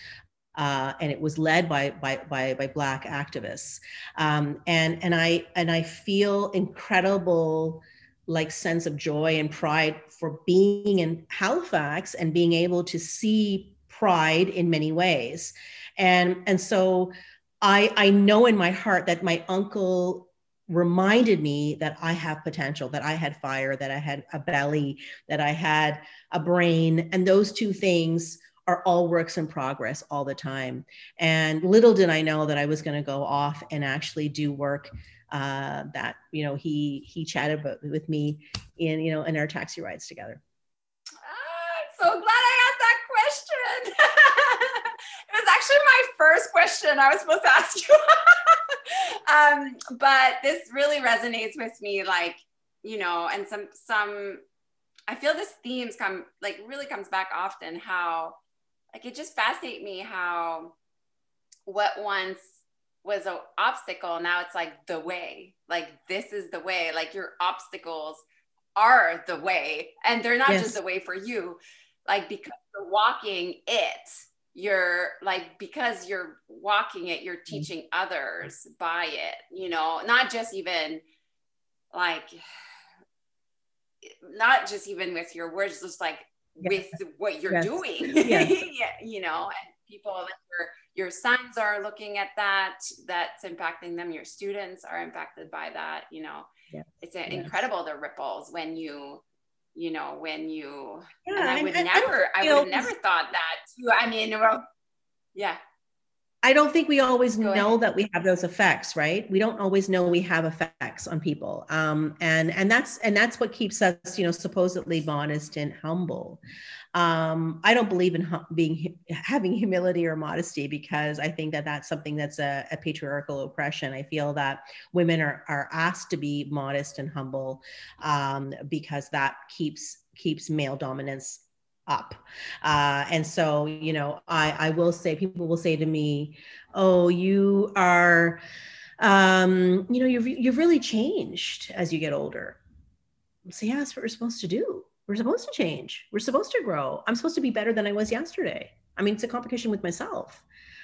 uh, and it was led by by by, by black activists. Um, and and i and i feel incredible like sense of joy and pride for being in halifax and being able to see pride in many ways. And and so i i know in my heart that my uncle reminded me that I have potential, that I had fire, that I had a belly, that I had a brain. And those two things are all works in progress all the time. And little did I know that I was going to go off and actually do work uh, that, you know, he, he chatted about, with me in, you know, in our taxi rides together. Ah, so glad I asked that question. it was actually my first question I was supposed to ask you. um, but this really resonates with me, like, you know, and some, some, I feel this themes come, like, really comes back often how, like, it just fascinates me how what once was an obstacle, now it's like the way, like, this is the way, like, your obstacles are the way, and they're not yes. just the way for you, like, because you're walking it you're like because you're walking it you're mm-hmm. teaching others by it you know not just even like not just even with your words just like with what you're yes. doing yes. you know and people that your your sons are looking at that that's impacting them your students are impacted by that you know yes. it's incredible the ripples when you you know, when you, yeah, and I would and, never, I, I would have never thought that too. I mean, well, yeah. I don't think we always Go know ahead. that we have those effects, right? We don't always know we have effects on people, um, and and that's and that's what keeps us, you know, supposedly modest and humble. Um, I don't believe in hum- being having humility or modesty because I think that that's something that's a, a, patriarchal oppression. I feel that women are are asked to be modest and humble um, because that keeps keeps male dominance up. Uh, and so, you know, I, I will say, people will say to me, oh, you are, um, you know, you've, you've really changed as you get older. Say, yeah, that's what we're supposed to do. We're supposed to change. We're supposed to grow. I'm supposed to be better than I was yesterday. I mean, it's a competition with myself.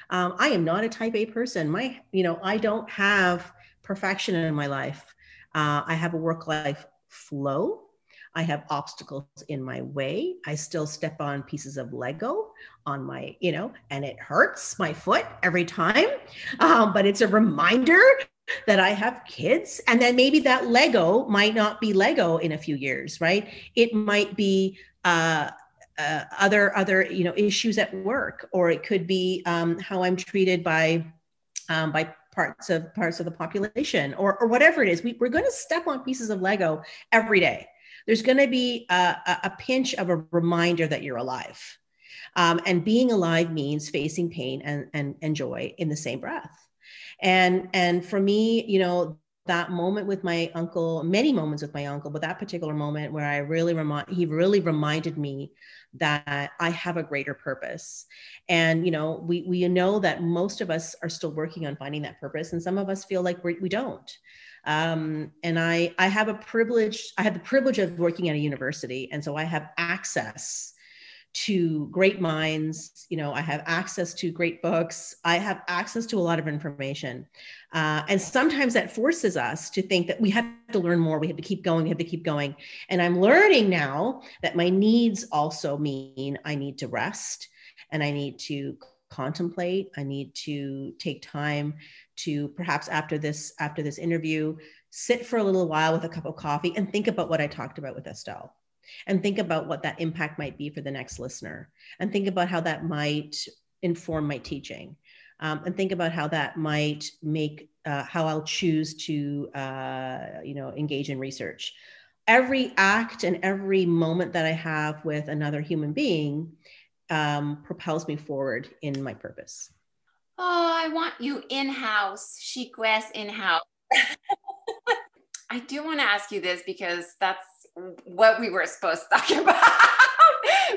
Um, I am not a type A person. My, you know, I don't have perfection in my life. Uh, I have a work life flow I have obstacles in my way. I still step on pieces of Lego on my, you know, and it hurts my foot every time. Um, but it's a reminder that I have kids. And then maybe that Lego might not be Lego in a few years, right? It might be, uh, uh, other other you know issues at work, or it could be um, how I'm treated by um, by parts of parts of the population, or or whatever it is. We, we're going to step on pieces of Lego every day there's going to be a, a, pinch of a reminder that you're alive. Um, and being alive means facing pain and, and, and joy in the same breath. And, and for me, you know, that moment with my uncle, many moments with my uncle, but that particular moment where I really remind, he really reminded me that I have a greater purpose. And, you know, we, we know that most of us are still working on finding that purpose. And some of us feel like we do not Um, and I, I have a privilege, I have the privilege of working at a university. And so I have access to great minds. You know i have access to great books. I have access to a lot of information. Uh, and sometimes that forces us to think that we have to learn more. We have to keep going. We have to keep going. And i'm learning now that my needs also mean i need to rest and i need to contemplate. I need to take time to perhaps after this after this interview sit for a little while with a cup of coffee and think about what i talked about with estelle and think about what that impact might be for the next listener and think about how that might inform my teaching um, and think about how that might make uh, how i'll choose to uh, you know engage in research. Every act and every moment that i have with another human being um, propels me forward in my purpose. Oh i want you in-house SheQuest in-house. I do want to ask you this because that's what we were supposed to talk about.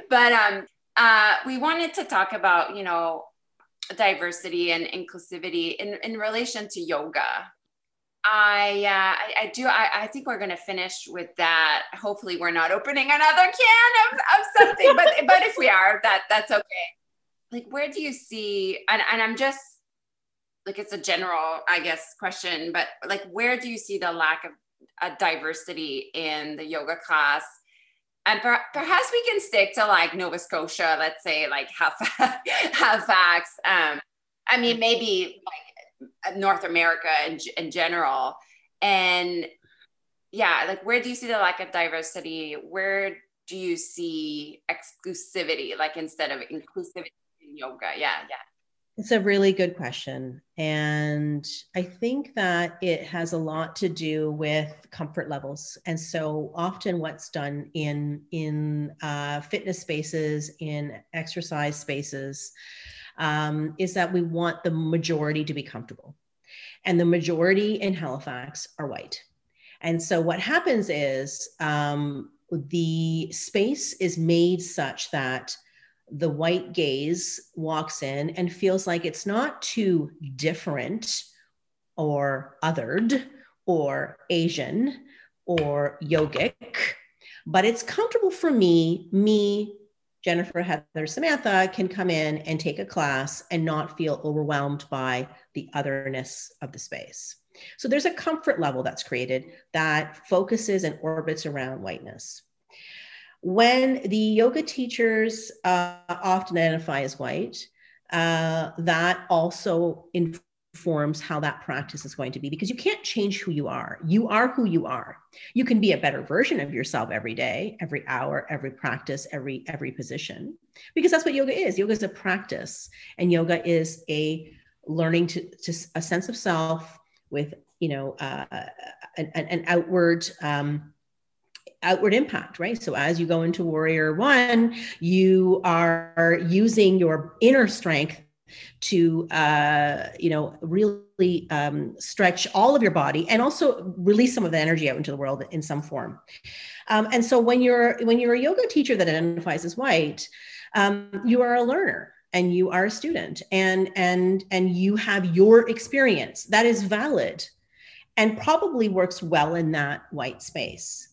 but um, uh, we wanted to talk about, you know, diversity and inclusivity in, in relation to yoga. I, uh, I, I do. I, I think we're going to finish with that. Hopefully, we're not opening another can of, of something. but but if we are, that that's okay. Like, where do you see? And and I'm just like it's a general, I guess, question. But like, where do you see the lack of a diversity in the yoga class and per- perhaps we can stick to like Nova Scotia, let's say like Halifax. Um, I mean, maybe like North America in, in general. And yeah, like where do you see the lack of diversity? Where do you see exclusivity, like instead of inclusivity in yoga? Yeah, yeah. It's a really good question. And I think that it has a lot to do with comfort levels. And so often what's done in, in uh, fitness spaces, in exercise spaces, um, is that we want the majority to be comfortable. And the majority in Halifax are white. And so what happens is um, the space is made such that the white gaze walks in and feels like it's not too different or othered or Asian or yogic, but it's comfortable for me, me, Jennifer, Heather, Samantha can come in and take a class and not feel overwhelmed by the otherness of the space. So there's a comfort level that's created that focuses and orbits around whiteness. When the yoga teachers uh, often identify as white, uh, that also informs how that practice is going to be because you can't change who you are. You are who you are. You can be a better version of yourself every day, every hour, every practice, every every position, because that's what yoga is. Yoga is a practice, and yoga is a learning to, to a sense of self with you know uh, an, an outward um, outward impact, right? So as you go into Warrior One, you are using your inner strength to, uh, you know, really um, stretch all of your body and also release some of the energy out into the world in some form. Um, and so when you're when you're a yoga teacher that identifies as white, um, you are a learner and you are a student and and and you have your experience that is valid and probably works well in that white space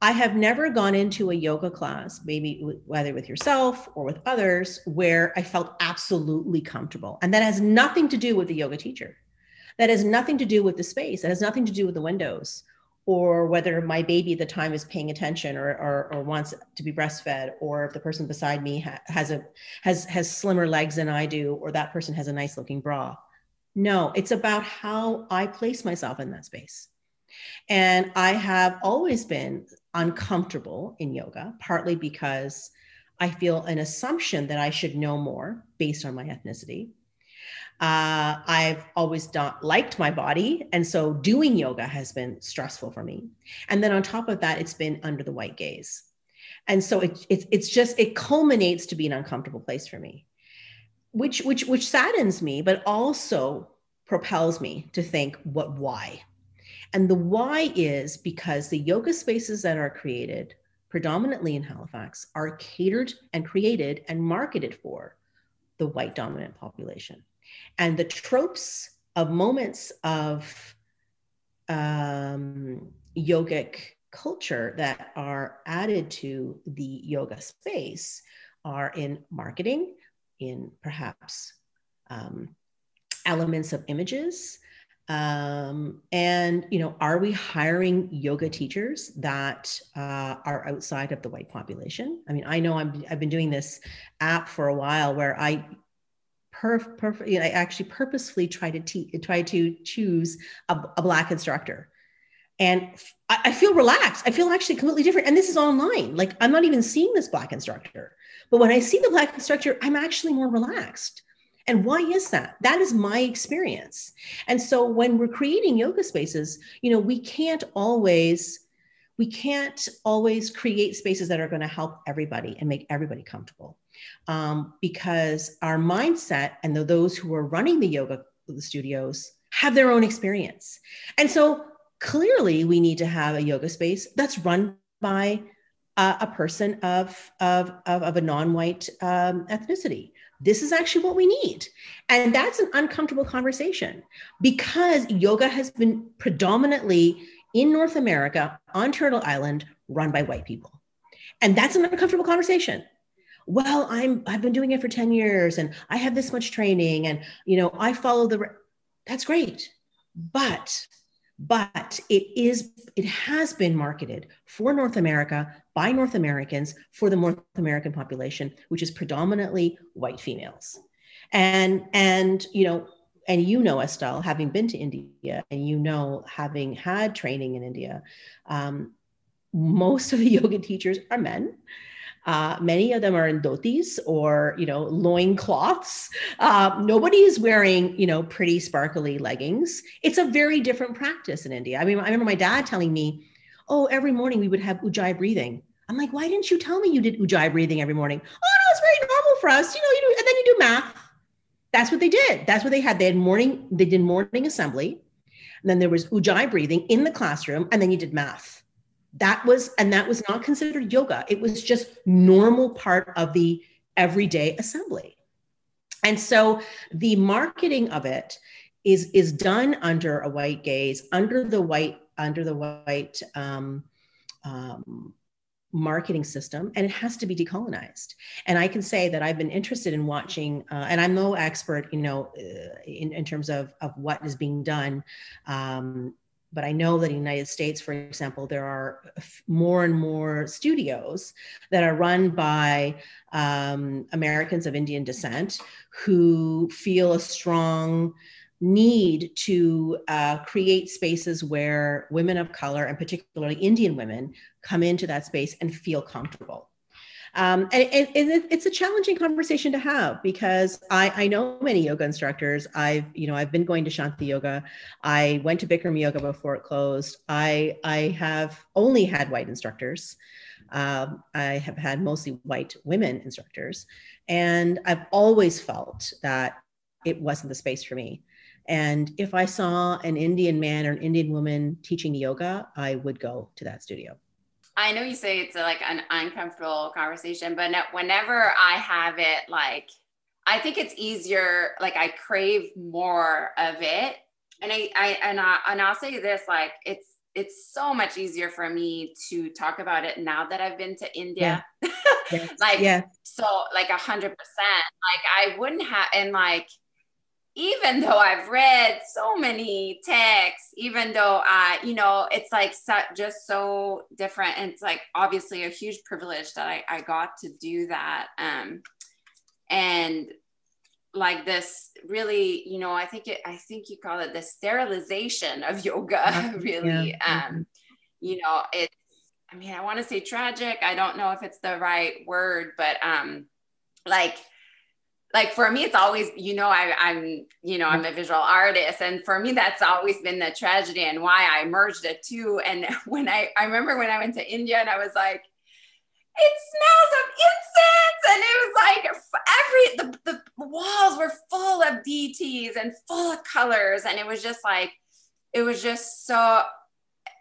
I have never gone into a yoga class, maybe whether with yourself or with others, where I felt absolutely comfortable. And that has nothing to do with the yoga teacher. That has nothing to do with the space. That has nothing to do with the windows or whether my baby at the time is paying attention or, or, or wants to be breastfed or if the person beside me ha- has a has has slimmer legs than I do or that person has a nice looking bra. No, it's about how I place myself in that space. And I have always been uncomfortable in yoga, partly because I feel an assumption that I should know more based on my ethnicity. Uh, I've always not liked my body. And so doing yoga has been stressful for me. And then on top of that, it's been under the white gaze. and so it, it, it's just it culminates to be an uncomfortable place for me which which which saddens me but also propels me to think what why and the why is because the yoga spaces that are created predominantly in halifax are catered and created and marketed for the white dominant population and the tropes of moments of um, yogic culture that are added to the yoga space are in marketing, in perhaps um, elements of images. Um, and you know, are we hiring yoga teachers that uh, are outside of the white population? I mean, I know I'm, I've been doing this app for a while where I perf, perf, you know, I actually purposefully try to teach, try to choose a, a black instructor and I, I feel relaxed. I feel actually completely different. And this is online. Like I'm not even seeing this black instructor. But when I see the black instructor, I'm actually more relaxed. And why is that? That is my experience. And so when we're creating yoga spaces, you know, we can't always we can't always create spaces that are going to help everybody and make everybody comfortable um, because our mindset and the, those who are running the yoga studios have their own experience and so clearly we need to have a yoga space that's run by uh, a person of, of, of, of a non-white um, ethnicity this is actually what we need. And that's an uncomfortable conversation because yoga has been predominantly in north america on turtle island run by white people. And that's an uncomfortable conversation. Well i'm i've been doing it for 10 years and i have this much training and you know i follow the that's great. But but it is it has been marketed for north america by north americans for the north american population which is predominantly white females and and you know and you know estelle having been to india and you know having had training in india um, most of the yoga teachers are men uh, many of them are in dhotis or, you know, loin cloths. Uh, nobody is wearing, you know, pretty sparkly leggings. It's a very different practice in India. I mean, I remember my dad telling me, oh, every morning we would have ujjayi breathing. I'm like, why didn't you tell me you did ujjayi breathing every morning? Oh, no, it's very normal for us. You know, you do, and then you do math. That's what they did. That's what they had. They had morning, they did morning assembly. And then there was ujjayi breathing in the classroom, and then you did math that was and that was not considered yoga it was just normal part of the everyday assembly and so the marketing of it is is done under a white gaze under the white under the white um, um, marketing system and it has to be decolonized. And i can say that i've been interested in watching uh, and i'm no expert you know uh, in, in terms of, of what is being done um, but I know that in the United States, for example, there are more and more studios that are run by um, Americans of Indian descent who feel a strong need to uh, create spaces where women of color, and particularly Indian women, come into that space and feel comfortable. Um, and, it's a challenging conversation to have because I, I know many yoga instructors. I've, you know, I've been going to Shanti Yoga. I went to Bikram Yoga before it closed. I, I have only had white instructors. Um, I have had mostly white women instructors. And I've always felt that it wasn't the space for me. And if I saw an Indian man or an Indian woman teaching yoga, I would go to that studio. I know you say it's a, like an uncomfortable conversation, but whenever I have it, like I think it's easier. Like I crave more of it, and I, I and I and I'll say this: like it's it's so much easier for me to talk about it now that I've been to India. Yeah. like yeah. so, like a hundred percent. Like I wouldn't have, and like even though I've read so many texts, even though I, you know, it's like so, just so different. And it's like obviously a huge privilege that I, I got to do that. Um, and like this really, you know, I think it, I think you call it the sterilization of yoga, really. Yeah. Um, you know, it, I mean, I want to say tragic. I don't know if it's the right word, but um, like, like for me it's always you know I, i'm you know i'm a visual artist. And for me that's always been the tragedy and why i merged it too. And when i i remember when i went to india and i was like it smells of incense. And it was like every the, the walls were full of dts and full of colors. And it was just like it was just so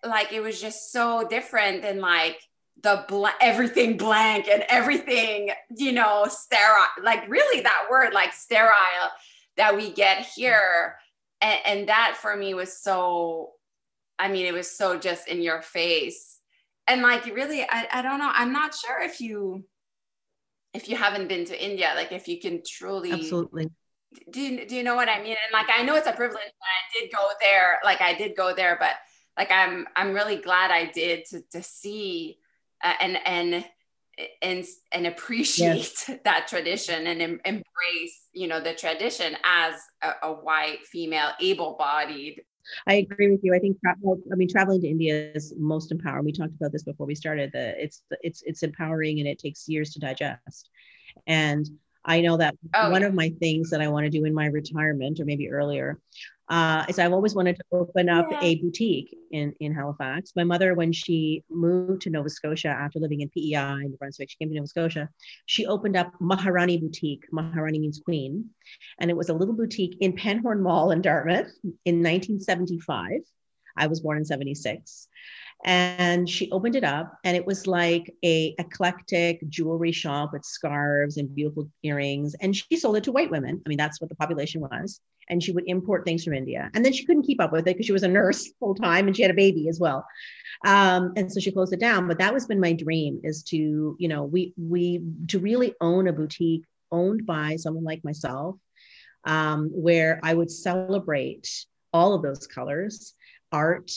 like it was just so different than like the bl- everything blank and everything you know sterile like really that word like sterile that we get here. And, and that for me was so i mean it was so just in your face. And like really I, I don't know i'm not sure if you if you haven't been to india like if you can truly absolutely. Do you, do you know what i mean? And like i know it's a privilege i did go there like i did go there but like i'm i'm really glad i did to to see uh, and and and and appreciate yes. that tradition and em- embrace you know the tradition as a, a white female able-bodied I agree with you. I think travel. I mean, traveling to India is most empowering. We talked about this before we started. That it's it's it's empowering and it takes years to digest. And I know that oh, one yeah. of my things that I want to do in my retirement, or maybe earlier, uh, is I've always wanted to open up yeah. a boutique in, in Halifax. My mother, when she moved to Nova Scotia after living in PEI in New Brunswick, she came to Nova Scotia. She opened up Maharani Boutique. Maharani means queen. And it was a little boutique in Penhorn Mall in Dartmouth in 1975. I was born in 76 and she opened it up and it was like a eclectic jewelry shop with scarves and beautiful earrings. And she sold it to white women. I mean that's what the population was. And she would import things from india. And then she couldn't keep up with it because she was a nurse full time and she had a baby as well. Um, and so she closed it down. But that was been my dream is to you know we we to really own a boutique owned by someone like myself um, where i would celebrate all of those colors art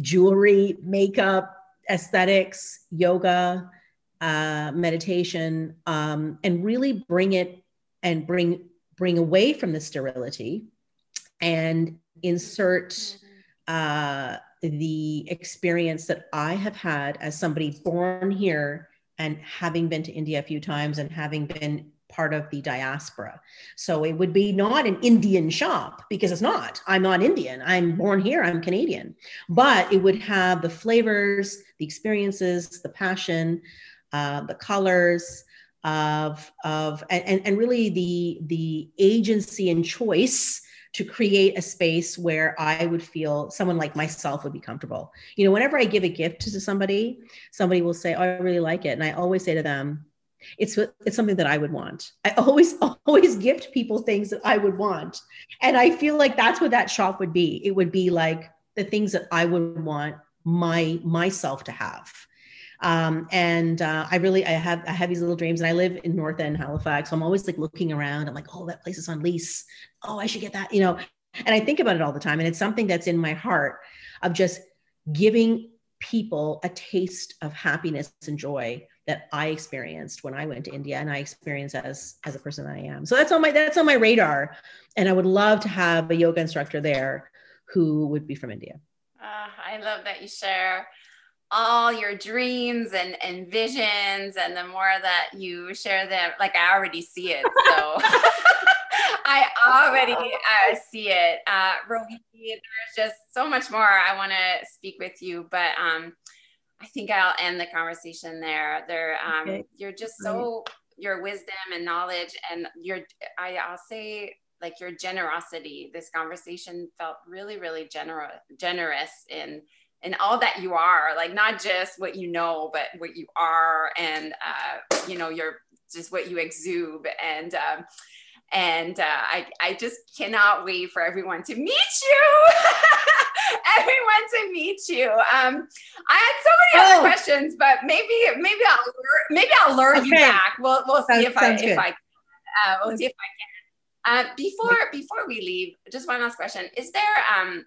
jewelry, makeup, aesthetics, yoga, uh, meditation, um, and really bring it and bring bring away from the sterility and insert uh, the experience that I have had as somebody born here and having been to India a few times and having been part of the diaspora. So it would be not an Indian shop because it's not. I'm not Indian. I'm born here. I'm Canadian. But it would have the flavors, the experiences, the passion, uh, the colors of of and, and really the the agency and choice to create a space where I would feel someone like myself would be comfortable. You know, whenever I give a gift to somebody, somebody will say, oh, I really like it. And I always say to them, it's it's something that I would want. I always always gift people things that I would want, and I feel like that's what that shop would be. It would be like the things that I would want my myself to have. Um, and uh, I really I have I have these little dreams, and I live in North End Halifax, so I'm always like looking around. I'm like, oh, that place is on lease. Oh, I should get that, you know. And I think about it all the time, and it's something that's in my heart of just giving people a taste of happiness and joy that I experienced when I went to India and I experienced as as a person I am. So that's on my that's on my radar. And I would love to have a yoga instructor there who would be from India. Uh, I love that you share all your dreams and, and visions and the more that you share them like i already see it so i already uh, see it uh, Rohini, there's just so much more i want to speak with you but um, I think I'll end the conversation there. There, um, okay. you're just so your wisdom and knowledge, and your I, I'll say like your generosity. This conversation felt really, really generous, generous in in all that you are. Like not just what you know, but what you are, and uh, you know, your just what you exude, and um, and uh, I I just cannot wait for everyone to meet you. everyone to meet you. Um, I had so many oh. other questions, but maybe maybe I'll maybe I'll lure okay. you back. We'll we'll see if I good. if I uh, we'll see if I can. Uh, before before we leave, just one last question: Is there um,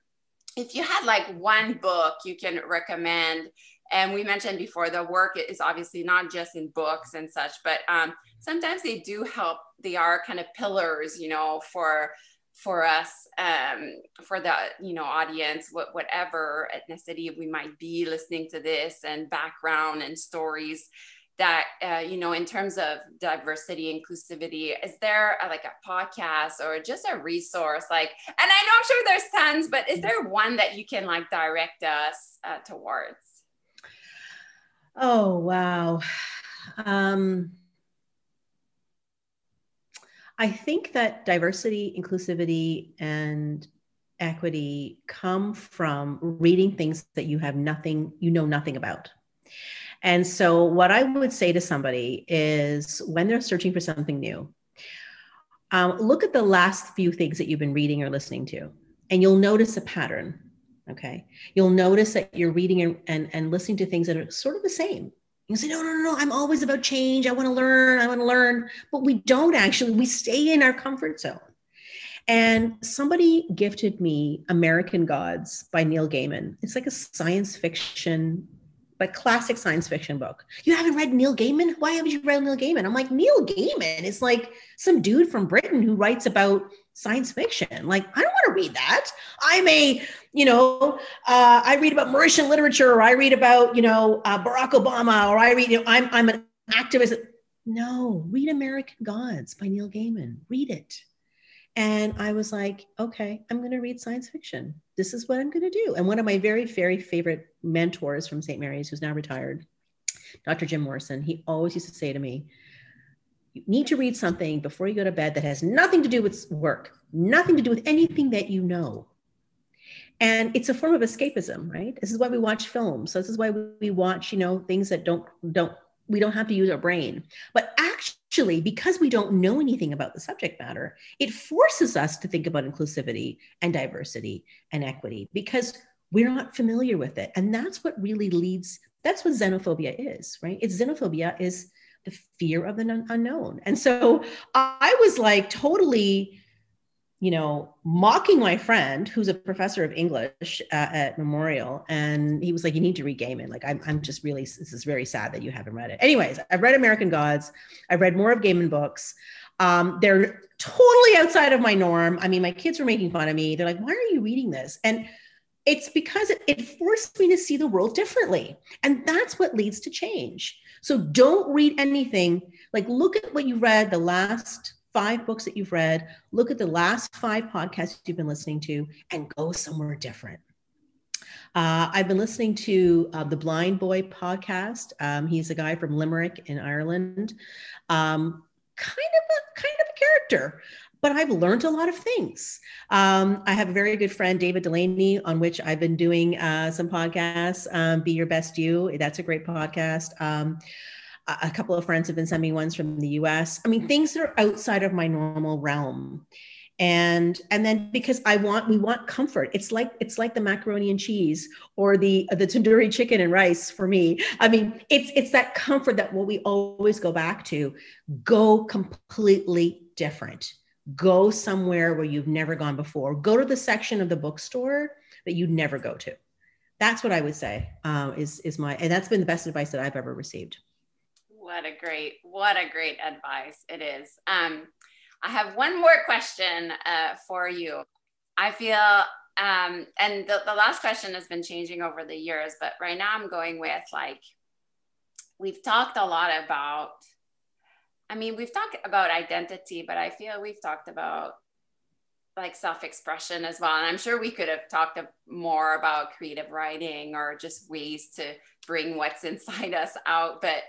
if you had like one book you can recommend? And we mentioned before the work is obviously not just in books and such, but um, sometimes they do help. They are kind of pillars, you know, for for us um, for the you know audience what, whatever ethnicity we might be listening to this and background and stories that uh, you know in terms of diversity inclusivity is there a, like a podcast or just a resource? Like and i know i'm sure there's tons but is there one that you can like direct us uh, towards Oh, wow. Um, I think that diversity, inclusivity, and equity come from reading things that you have nothing, you know nothing about. And so, what I would say to somebody is when they're searching for something new, um, look at the last few things that you've been reading or listening to, and you'll notice a pattern. Okay. You'll notice that you're reading and, and, and listening to things that are sort of the same. You say, no, no, no, no, I'm always about change. I want to learn. I want to learn. But we don't actually, we stay in our comfort zone. And somebody gifted me American Gods by Neil Gaiman. It's like a science fiction, but classic science fiction book. You haven't read Neil Gaiman? Why haven't you read Neil Gaiman? I'm like, Neil Gaiman is like some dude from Britain who writes about science fiction. Like, I don't want to read that. I'm a, you know, uh, I read about Mauritian literature, or I read about, you know, uh, Barack Obama, or I read, you know, I'm, I'm an activist. No, read American Gods by Neil Gaiman. Read it. And I was like, okay, I'm going to read science fiction. This is what I'm going to do. And one of my very, very favorite mentors from St. Mary's, who's now retired, Dr. Jim Morrison, he always used to say to me, you need to read something before you go to bed that has nothing to do with work, nothing to do with anything that you know. And it's a form of escapism, right? This is why we watch films. So this is why we watch, you know, things that don't don't we don't have to use our brain. But actually, because we don't know anything about the subject matter, it forces us to think about inclusivity and diversity and equity because we're not familiar with it. And that's what really leads, that's what xenophobia is, right? It's xenophobia is the fear of the unknown. And so I was like totally, you know, mocking my friend who's a professor of English uh, at Memorial. And he was like, You need to read Gaiman. Like, I'm, I'm just really, this is very sad that you haven't read it. Anyways, I've read American Gods, I've read more of Gaiman books. Um, they're totally outside of my norm. I mean, my kids were making fun of me. They're like, Why are you reading this? And it's because it, it forced me to see the world differently. And that's what leads to change. So don't read anything. Like, look at what you read, the last five books that you've read, look at the last five podcasts you've been listening to, and go somewhere different. Uh, I've been listening to uh, the Blindboy podcast. Um, he's a guy from Limerick in Ireland. Um, kind of a kind of a character but I've learned a lot of things. Um, I have a very good friend, David Delaney, on which I've been doing uh, some podcasts. Um, Be Your Best You. That's a great podcast. Um, a couple of friends have been sending ones from the US. I mean, things that are outside of my normal realm. And and then because I want we want comfort. It's like it's like the macaroni and cheese or the the tandoori chicken and rice for me. I mean, it's it's that comfort that what we always go back to. Go completely different go somewhere where you've never gone before. Go to the section of the bookstore that you'd never go to. That's what i would say uh, is is my and that's been the best advice that i've ever received. What a great what a great advice it is. Um, i have one more question uh, for you. I feel um, and the, the last question has been changing over the years but right now i'm going with like we've talked a lot about I mean, we've talked about identity, but I feel we've talked about like self-expression as well. And I'm sure we could have talked more about creative writing or just ways to bring what's inside us out. But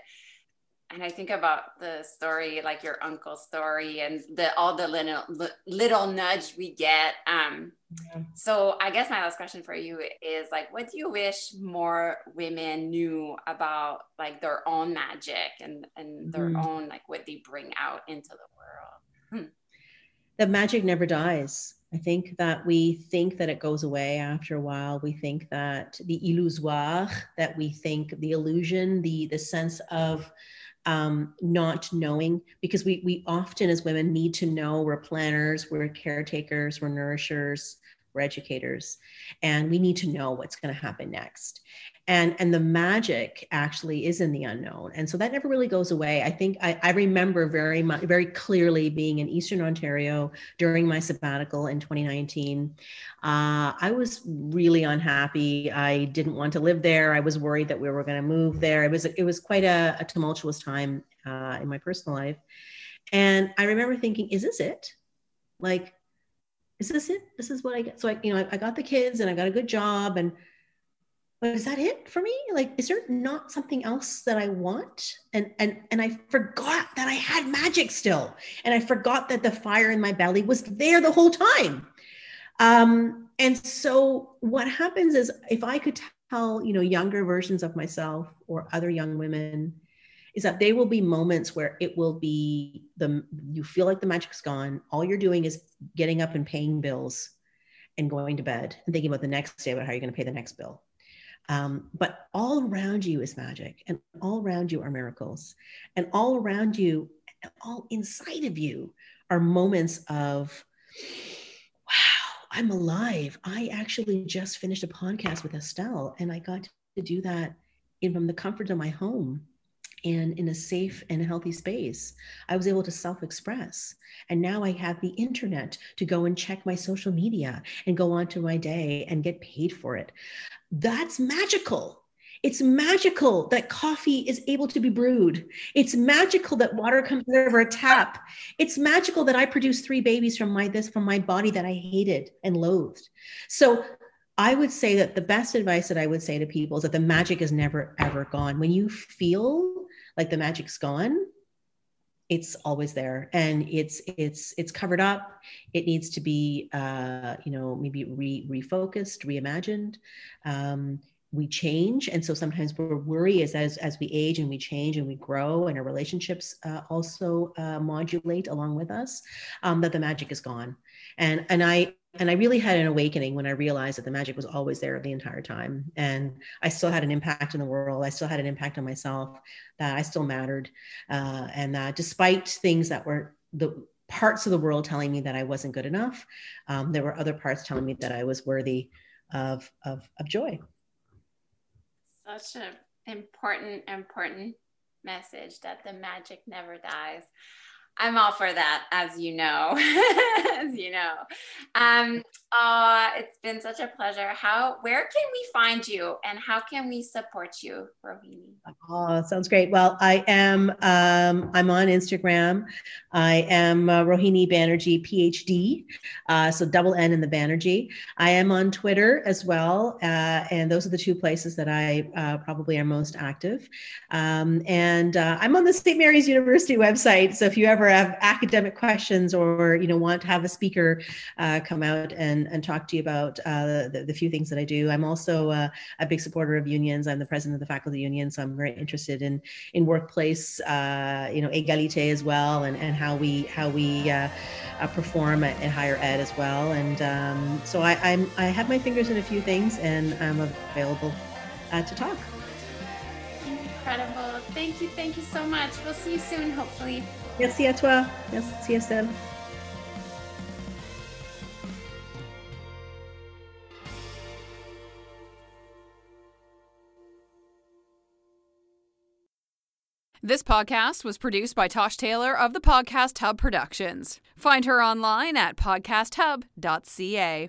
and I think about the story, like your uncle's story, and the all the little little nudge we get. Um, yeah. So I guess my last question for you is like, what do you wish more women knew about like their own magic and and their mm. own like what they bring out into the world? Hmm. The magic never dies. I think that we think that it goes away after a while. We think that the illusoire, that we think the illusion, the the sense of um, not knowing because we we often as women need to know we're planners, we're caretakers, we're nourishers, we're educators, and we need to know what's going to happen next and and the magic actually is in the unknown. And so that never really goes away. I think i, I remember very much very clearly being in eastern ontario during my sabbatical in 2019 uh, i was really unhappy. I didn't want to live there. I was worried that we were going to move there. It was it was quite a, a tumultuous time uh, in my personal life. And i remember thinking is this it? Like is this it? This is what i get. So i you know I, I got the kids and i got a good job and but is that it for me? Like is there not something else that i want? And and and i forgot that i had magic still. And i forgot that the fire in my belly was there the whole time. Um and so what happens is if i could tell you know younger versions of myself or other young women is that there will be moments where it will be the you feel like the magic's gone. All you're doing is getting up and paying bills and going to bed and thinking about the next day about how you're going to pay the next bill um, but all around you is magic, and all around you are miracles, and all around you, all inside of you, are moments of, wow, I'm alive. I actually just finished a podcast with Estelle, and I got to do that in from the comfort of my home and in a safe and healthy space. I was able to self express. And now I have the internet to go and check my social media and go on to my day and get paid for it. That's magical. It's magical that coffee is able to be brewed. It's magical that water comes out of a tap. It's magical that I produced three babies from my this from my body that I hated and loathed. So I would say that the best advice that I would say to people is that the magic is never ever gone. When you feel like the magic's gone, it's always there. And it's it's it's covered up. It needs to be uh you know maybe re refocused reimagined. Um we change. And so sometimes we're worried as, as as we age and we change and we grow and our relationships uh, also uh, modulate along with us um, that the magic is gone. And and i and i really had an awakening when i realized that the magic was always there the entire time. And i still had an impact in the world. I still had an impact on myself that i still mattered. Uh, and that despite things that were the parts of the world telling me that i wasn't good enough um, there were other parts telling me that i was worthy of of, of joy. Such an important, important message that the magic never dies. I'm all for that, as you know, as you know. Um, uh, it's been such a pleasure. How, where can we find you, and how can we support you, Rohini? Oh, sounds great. Well, I am. Um, I'm on Instagram. I am uh, Rohini Banerjee, PhD. Uh, so double N in the Banerjee. I am on Twitter as well, uh, and those are the two places that I uh, probably are most active. Um, and uh, I'm on the St. Mary's University website. So if you ever have academic questions or you know want to have a speaker uh, come out and, and talk to you about uh, the, the few things that I do. I'm also uh, a big supporter of unions. I'm the president of the faculty union, so I'm very interested in in workplace uh, you know egalite as well and, and how we how we uh, perform at, at, higher ed as well. And um, so I, I'm I have my fingers in a few things and I'm available to talk. Incredible. Thank you. Thank you so much. We'll see you soon, hopefully. Merci à toi. Merci Estelle. This podcast was produced by Tosh Taylor of the Podcast Hub Productions. Find her online at podcasthub.ca.